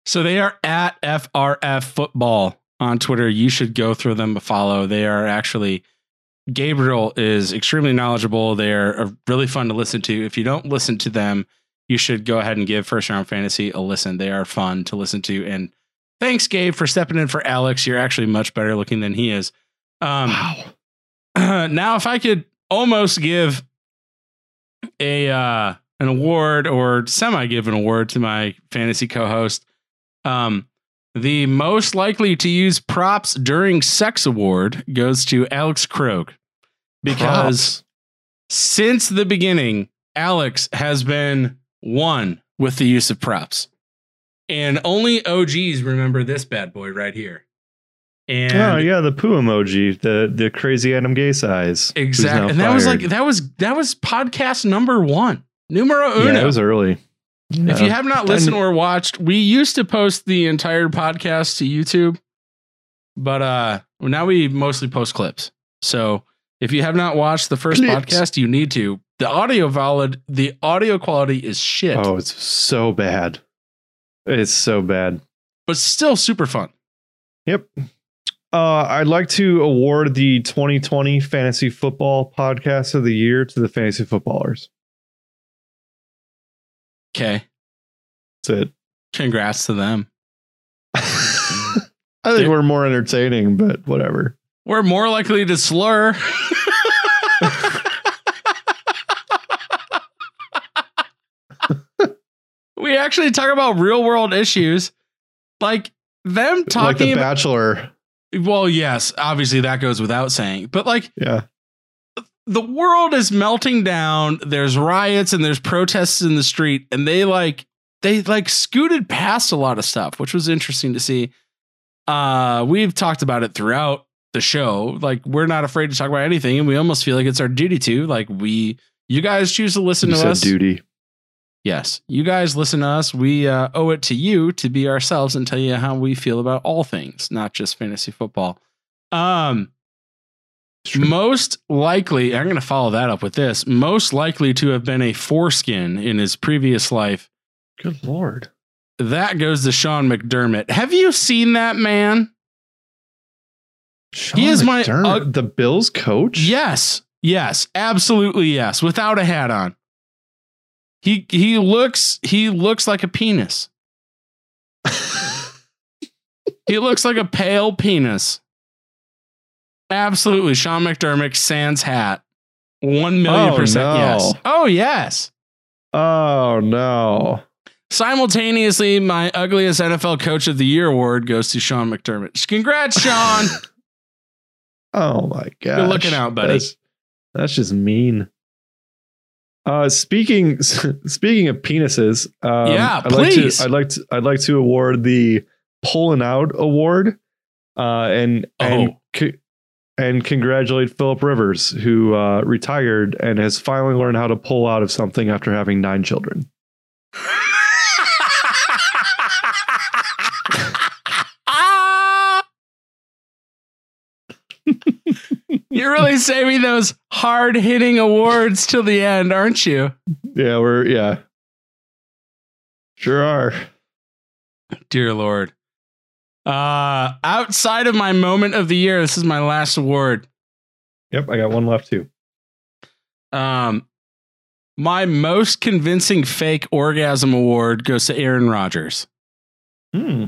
So they are at FRF Football on Twitter. You should go through them a follow. They are actually Gabriel is extremely knowledgeable. They are uh, really fun to listen to. If you don't listen to them, you should go ahead and give First Round Fantasy a listen. They are fun to listen to. And thanks, Gabe, for stepping in for Alex. You're actually much better looking than he is. Um, Wow. now, if I could almost give a uh, an award or semi give an award to my fantasy co-host, um, the most likely to use props during sex award goes to Alex Krog because Props. since the beginning, Alex has been one with the use of props, and only OGs remember this bad boy right here. And oh yeah, the poo emoji, the the crazy Adam Gase eyes. who's now Exactly. And that was like that was that was podcast number one. Numero uno. yeah, it was early. if you have not listened or watched, we used to post the entire podcast to YouTube. But uh now we mostly post clips. So if you have not watched the first Clips. podcast, you need to. The audio valid the audio quality is shit, Oh, it's so bad. It's so bad. but still super fun. Yep. Uh, I'd like to award the 2020 Fantasy Football Podcast of the Year to the Fantasy Footballers. Okay. That's it. Congrats to them. I think we're more entertaining, but whatever. We're more likely to slur. we actually talk about real world issues. Like them like talking The about Bachelor. well, yes, obviously that goes without saying. But like Yeah. the world is melting down. There's riots and there's protests in the street, and they like they like scooted past a lot of stuff, which was interesting to see. Uh, we've talked about it throughout the show. Like we're not afraid to talk about anything, and we almost feel like it's our duty to. Like we, you guys choose to listen You to us. duty. Yes, you guys listen to us. We uh, owe it to you to be ourselves and tell you how we feel about all things, not just fantasy football. Um, most likely, I'm going to follow that up with this. Most likely to have been a foreskin in his previous life. Good lord. That goes to Sean McDermott. Have you seen that man? Sean is my- McDermott, uh, the Bills coach. Yes, yes, absolutely yes. Without a hat on, he he looks he looks like a penis. He looks like a pale penis. Absolutely, Sean McDermott sans hat. One million Oh, percent no. yes. Oh yes. oh no. Simultaneously, my ugliest NFL Coach of the Year award goes to Sean McDermott. Congrats, Sean. Oh my god. looking out, buddy. That's, that's just mean. Uh, speaking speaking of penises, um, Yeah, I'd like please. to I'd like to I'd like to award the pulling out award, uh, and and Oh. co- and congratulate Philip Rivers who uh, retired and has finally learned how to pull out of something after having nine children. You're really saving those hard hitting awards till the end, aren't you? Yeah, we're yeah, sure are. Dear Lord. Uh outside of my moment of the year, this is my last award. Yep, I got one left too. Um my most convincing fake orgasm award goes to Aaron Rodgers Hmm.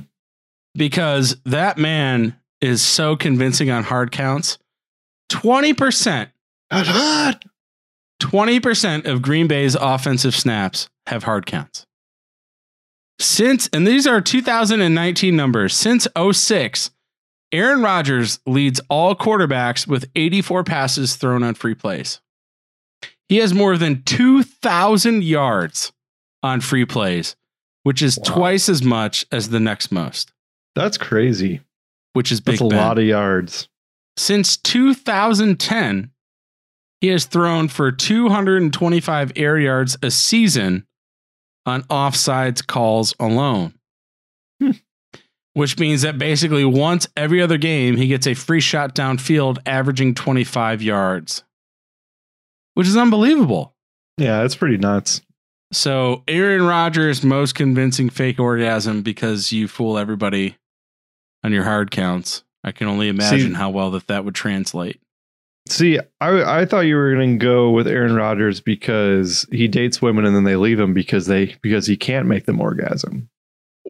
because that man is so convincing on hard counts. 20%, Hot, hot. 20% of Green Bay's offensive snaps have hard counts. Since, and these are 2019 numbers, since 06, Aaron Rodgers leads all quarterbacks with 84 passes thrown on free plays. He has more than 2,000 yards on free plays, which is Wow. twice as much as the next most, That's crazy. which is Big That's a Ben. lot of yards. Since 2010, he has thrown for 225 air yards a season on offsides calls alone. Hmm. which means that basically once every other game, he gets a free shot downfield, averaging 25 yards, which is unbelievable. Yeah, it's pretty nuts. So, Aaron Rodgers' most convincing fake orgasm because you fool everybody on your hard counts. I can only imagine See- how well that that would translate. See, I I thought you were going to go with Aaron Rodgers because he dates women and then they leave him because they because he can't make them orgasm.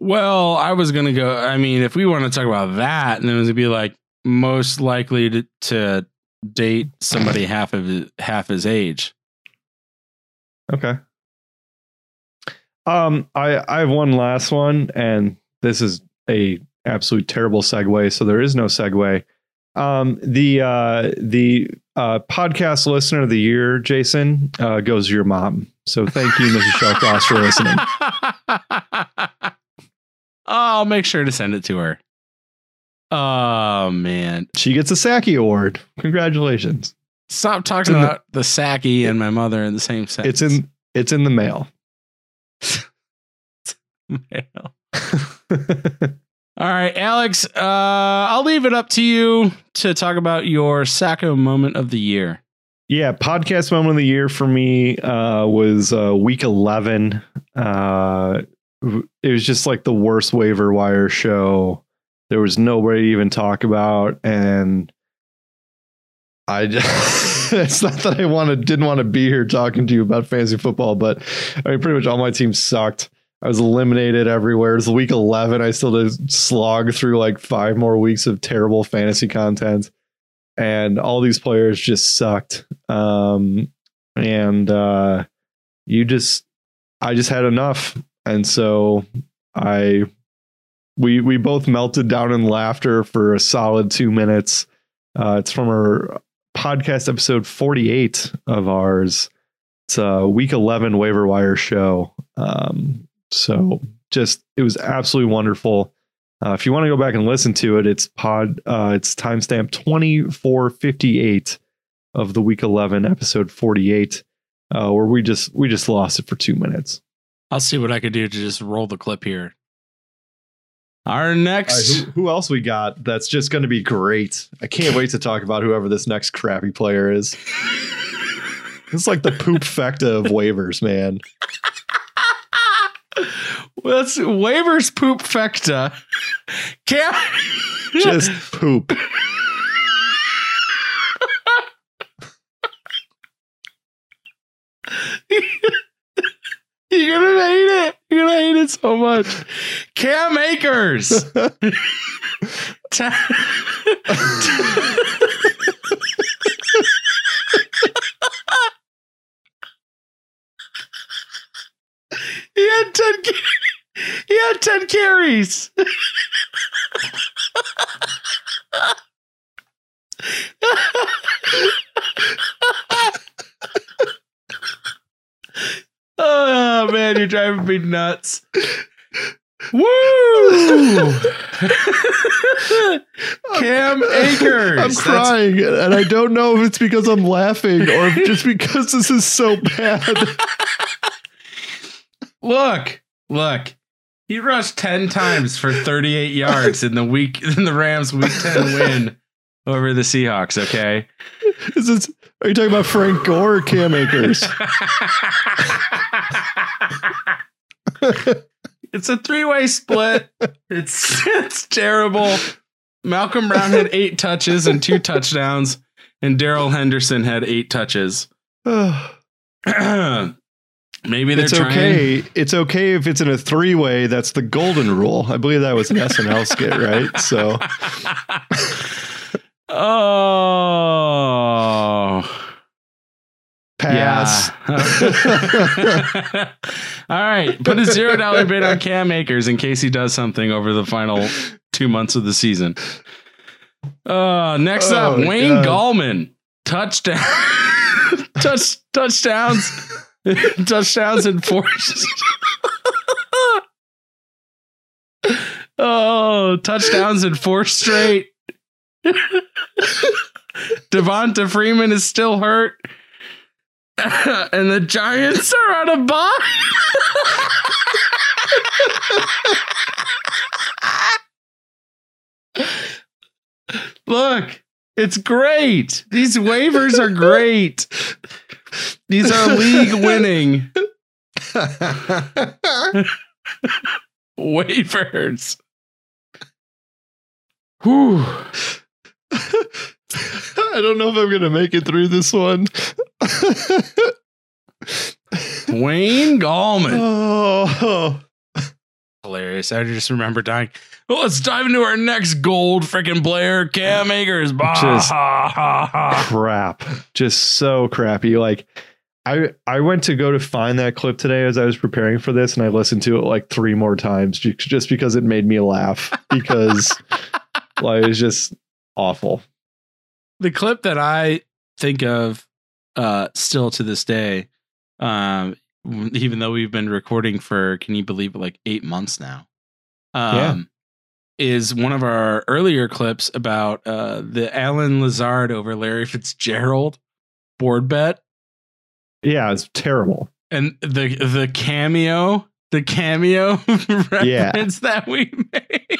Well, I was gonna go. I mean, if we want to talk about that, then it would be like most likely to, to date somebody half of his, half his age. Okay. Um, I I have one last one, and this is a absolute terrible segue. So there is no segue. Um, the uh, the uh, podcast listener of the year, Jason, uh, goes to your mom. So thank you, Mrs. Shellcross, for listening. I'll make sure to send it to her. Oh man, She gets a Saki Award. Congratulations! stop talking in the- about the Saki and my mother in the same sentence. It's in it's in the mail. mail. All right, Alex. Uh, I'll leave it up to you to talk about your Sacko moment of the year. Yeah, podcast moment of the year for me uh, was uh, week eleven. Uh, it was just like the worst waiver wire show. There was nobody to even talk about, and I. Just, it's not that I wanted didn't want to be here talking to you about fantasy football, but I mean, pretty much all my teams sucked. I was eliminated everywhere. It was week eleven. I still did slog through like five more weeks of terrible fantasy content and all these players just sucked. Um, and uh, you just, I just had enough, and so I, we we both melted down in laughter for a solid two minutes. Uh, it's from our podcast episode forty eight of ours. It's a week eleven waiver wire show. Um, so just it was absolutely wonderful. Uh, if you want to go back and listen to it, it's pod. Uh, it's timestamp twenty four fifty eight of the week eleven episode forty eight, uh, where we just we just lost it for two minutes. I'll see what I could do to just roll the clip here. Our next. who, who else we got? That's just going to be great. I can't wait to talk about whoever this next crappy player is. It's like the poop fecta of waivers, man. That's waivers poop fecta. Cam. Just poop. You're gonna hate it. You're gonna hate it so much. Cam Akers. He had 10 ca- he had 10 carries. oh man, you're driving me nuts. Woo! Cam Akers. I'm That's- crying, and I don't know if it's because I'm laughing or just because this is so bad. Look, look. He rushed 10 times for 38 yards in the week in the Rams week 10 win over the Seahawks, okay? Is this, are you talking about Frank Gore or Cam Akers? it's a three-way split. It's it's terrible. Malcolm Brown had 8 touches and 2 touchdowns and Darrell Henderson had 8 touches. Maybe they're it's trying okay. It's okay if it's in a three way. That's the golden rule. I believe that was an SNL skit, right? So oh. pass. Yeah. All right. Put a zero dollar bid on Cam Akers in case he does something over the final two months of the season. Uh, next up, Oh, Wayne God. Gallman. Touchdown. Touch, touchdowns. touchdowns and four. oh, touchdowns in four straight. Devonta Freeman is still hurt. and the Giants are on a bye. Look, it's great. These waivers are great. These are league winning waivers. Whew. I don't know if I'm gonna make it through this one. Wayne Gallman. oh, Hilarious. I just remember dying. Well, let's dive into our next gold freaking player, Cam Akers. Bah, Just- ha, ha, ha. crap! Just so crappy. Like, I I went to go to find that clip today as I was preparing for this, and I listened to it like three more times just because it made me laugh because like it was just awful. the clip that I think of uh still to this day, um, even though we've been recording for can you believe it, like eight months now. Um Yeah. is one of our earlier clips about uh the Allen Lazard over Larry Fitzgerald board bet Yeah, it's terrible. and the the cameo the cameo reference that we made.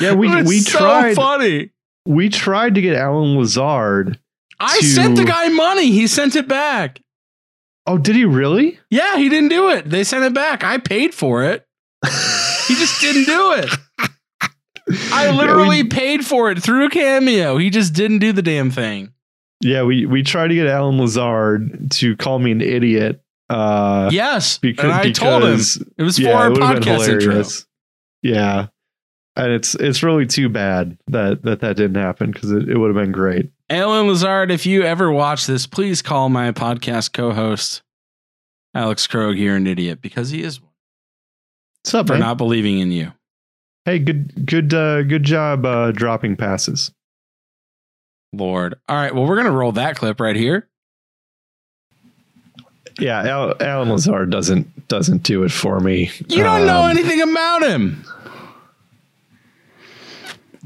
Yeah, we we so tried funny. we tried to get Allen Lazard. I to- sent the guy money. He sent it back. Oh, did he really? Yeah, he didn't do it. They sent it back. I paid for it. He just didn't do it. I Yeah, we- literally paid for it through cameo. He just didn't do the damn thing. Yeah, we we tried to get Allen Lazard to call me an idiot. Uh, Yes, because and I told him it was for yeah, our it would've podcast intro. Yeah, and it's it's really too bad that that that didn't happen because it, it would have been great. Allen Lazard, if you ever watch this, please call my podcast co-host Alex Krog here an idiot because he is What's up, for man? not believing in you. hey, good good uh, good job uh, dropping passes. Lord. All right, well, we're gonna roll that clip right here. Yeah, Allen Lazard doesn't doesn't do it for me. You don't know Um, anything about him.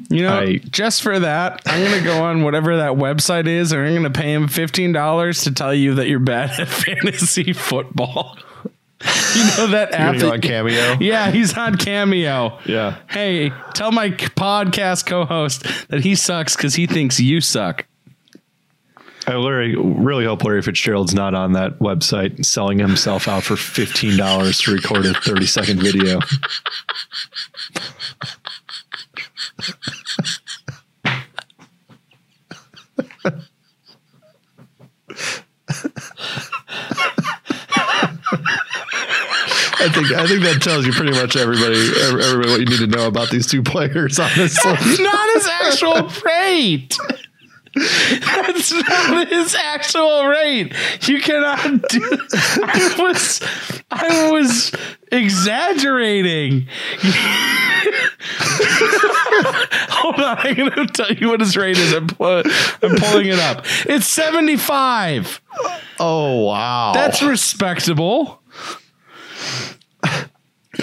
You know, I- just for that, I'm going to go on whatever that website is, and I'm going to pay him $15 to tell you that you're bad at fantasy football. you know that app? gonna on Cameo. yeah, he's on Cameo. Yeah. Hey, tell my podcast co host that he sucks because he thinks you suck. I Larry, really hope Larry Fitzgerald's not on that website selling himself out for fifteen dollars to record a thirty second video. I think I think that tells you pretty much everybody everybody what you need to know about these two players. Honestly, That's not his actual rate. That's not his actual rate. You cannot do. I was, I was exaggerating. Hold on, I'm gonna tell you what his rate is. I'm, pu- I'm pulling it up. It's seventy-five. oh wow, That's respectable.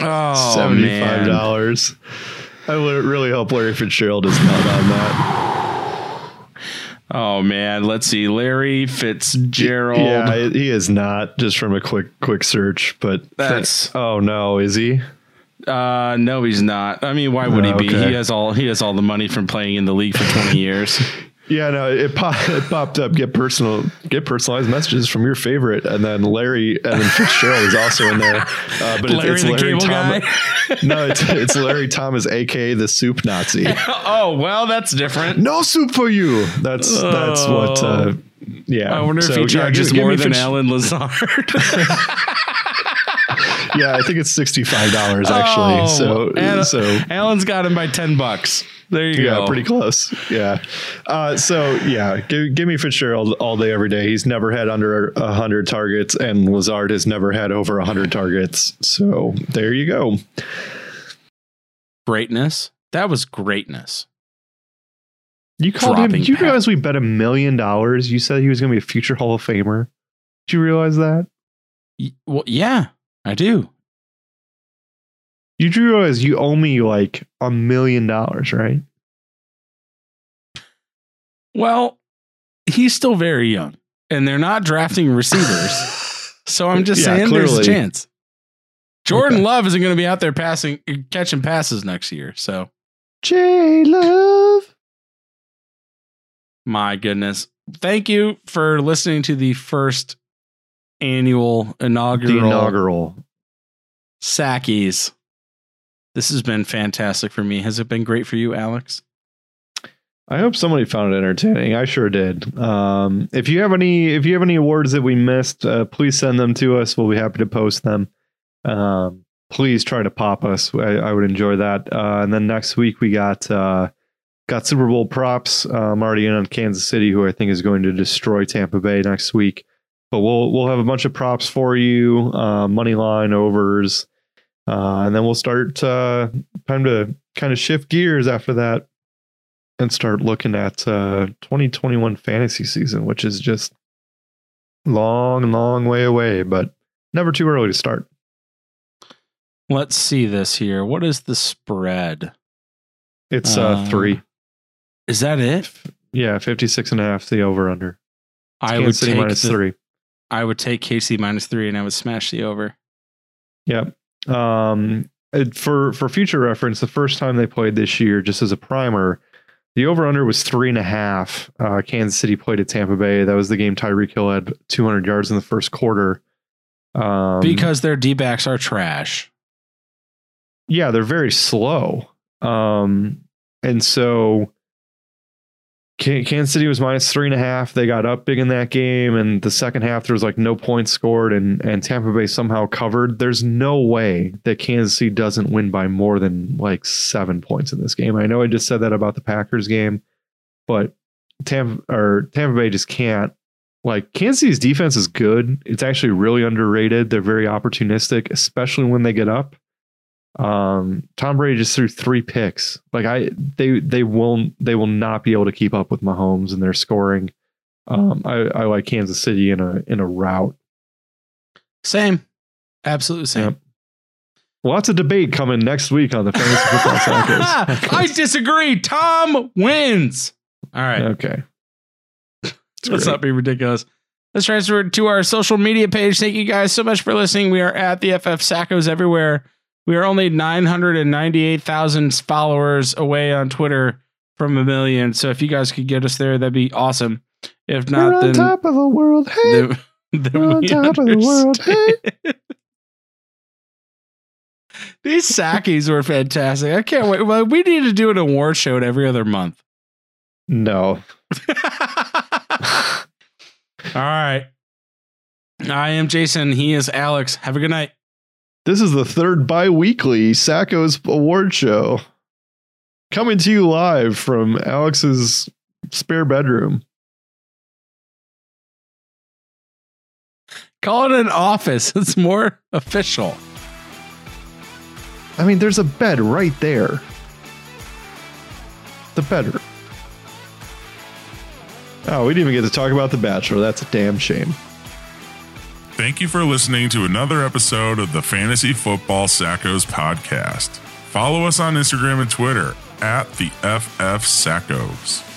Oh seventy five dollars. I would really hope Larry Fitzgerald is not on that. Oh man, let's see. Larry Fitzgerald. Yeah, he is not. Just from a quick quick search, but That's- oh no, is he? Uh, no, he's not. I mean, why would he Oh, be? okay. He has all he has all the money from playing in the league for twenty years. Yeah, no, it, pop, it popped up. Get personal, get personalized messages from your favorite, and then Larry and then Fitzgerald is also in there. Uh, but Larry it's, it's Larry guy. no, it's it's Larry Thomas, aka the Soup Nazi. oh well, that's different. No soup for you. That's that's what. Uh, yeah, I wonder if So, he yeah, charges give- give more than Fitz- Allen Lazard. Yeah, I think it's sixty five dollars actually. Oh, so Al- so Allen's got him by ten bucks. There you Yeah, go. pretty close. Yeah. Uh, so yeah, give, give me Fitzgerald all day, every day. He's never had under a hundred targets, and Lazard has never had over a hundred targets. So there you go. greatness. That was greatness. You called him. Did you pass. realize we bet a million dollars? You said he was going to be a future Hall of Famer. Did you realize that? Y- Well, yeah, I do. You do realize you owe me like a million dollars, right? Well, he's still very young, and they're not drafting receivers. So I'm just Yeah, saying there's a chance. Jordan Okay. Love isn't going to be out there passing, catching passes next year. So J Love. My goodness. Thank you for listening to the first annual inaugural, The inaugural. Sackies. This has been fantastic for me. Has it been great for you, Alex? I hope somebody found it entertaining. I sure did. Um, if you have any, if you have any awards that we missed, uh, please send them to us. We'll be happy to post them. Um, please try to pop us. I, I would enjoy that. Uh, and then next week we got uh, got Super Bowl props. Uh, I'm already in on Kansas City, who I think is going to destroy Tampa Bay next week. But we'll we'll have a bunch of props for you, uh, money line overs, uh, and then we'll start uh, time to kind of shift gears after that and start looking at uh, 2021 fantasy season, which is just long, long way away, but never too early to start. Let's see this here. What is the spread? It's uh, Uh, three. Is that it? Yeah, 56 and a half, the over under. I would Kansas City take minus the, three. I would take KC minus three and I would smash the over. Yep. Um, for for future reference, the first time they played this year, just as a primer, the over under was three and a half. Uh, Kansas City played at Tampa Bay. That was the game Tyreek Hill had 200 yards in the first quarter. Um, because their D backs are trash. yeah, they're very slow. Um, and so Kansas City was minus three and a half. They got up big in that game, and the second half there was like no points scored, and and Tampa Bay somehow covered. There's no way that Kansas City doesn't win by more than like seven points in this game. I know I just said that about the Packers game, but Tampa or Tampa Bay just can't. Like Kansas City's defense is good. It's actually really underrated. They're very opportunistic, especially when they get up. Um, Tom Brady just threw three picks. Like I, they they will they will not be able to keep up with Mahomes and their scoring. Um, I, I like Kansas City in a in a rout. Same. Absolutely same. Yep. Lots of debate coming next week on the fantasy football. I disagree. Tom wins. All right. Okay. Let's not be ridiculous. Let's transfer to our social media page. Thank you guys so much for listening. We are at the FF Sackos everywhere. We are only 998,000 followers away on Twitter from a million. So if you guys could get us there, that'd be awesome. If not, We're on then, top of the world. Hey, then, then we're on we top of the world. Hey. These Sackies were fantastic. I can't wait. Well, we need to do an award show every other month. no. All right. I am Jason. He is Alex. Have a good night. This is the third bi-weekly Sacko's award show. Coming to you live from Alex's spare bedroom. Call it an office. It's more official. I mean, there's a bed right there. The bedroom. Oh, we didn't even get to talk about The Bachelor. That's a damn shame. Thank you for listening to another episode of the Fantasy Football Sackos podcast. Follow us on Instagram and Twitter at the FF Sackos.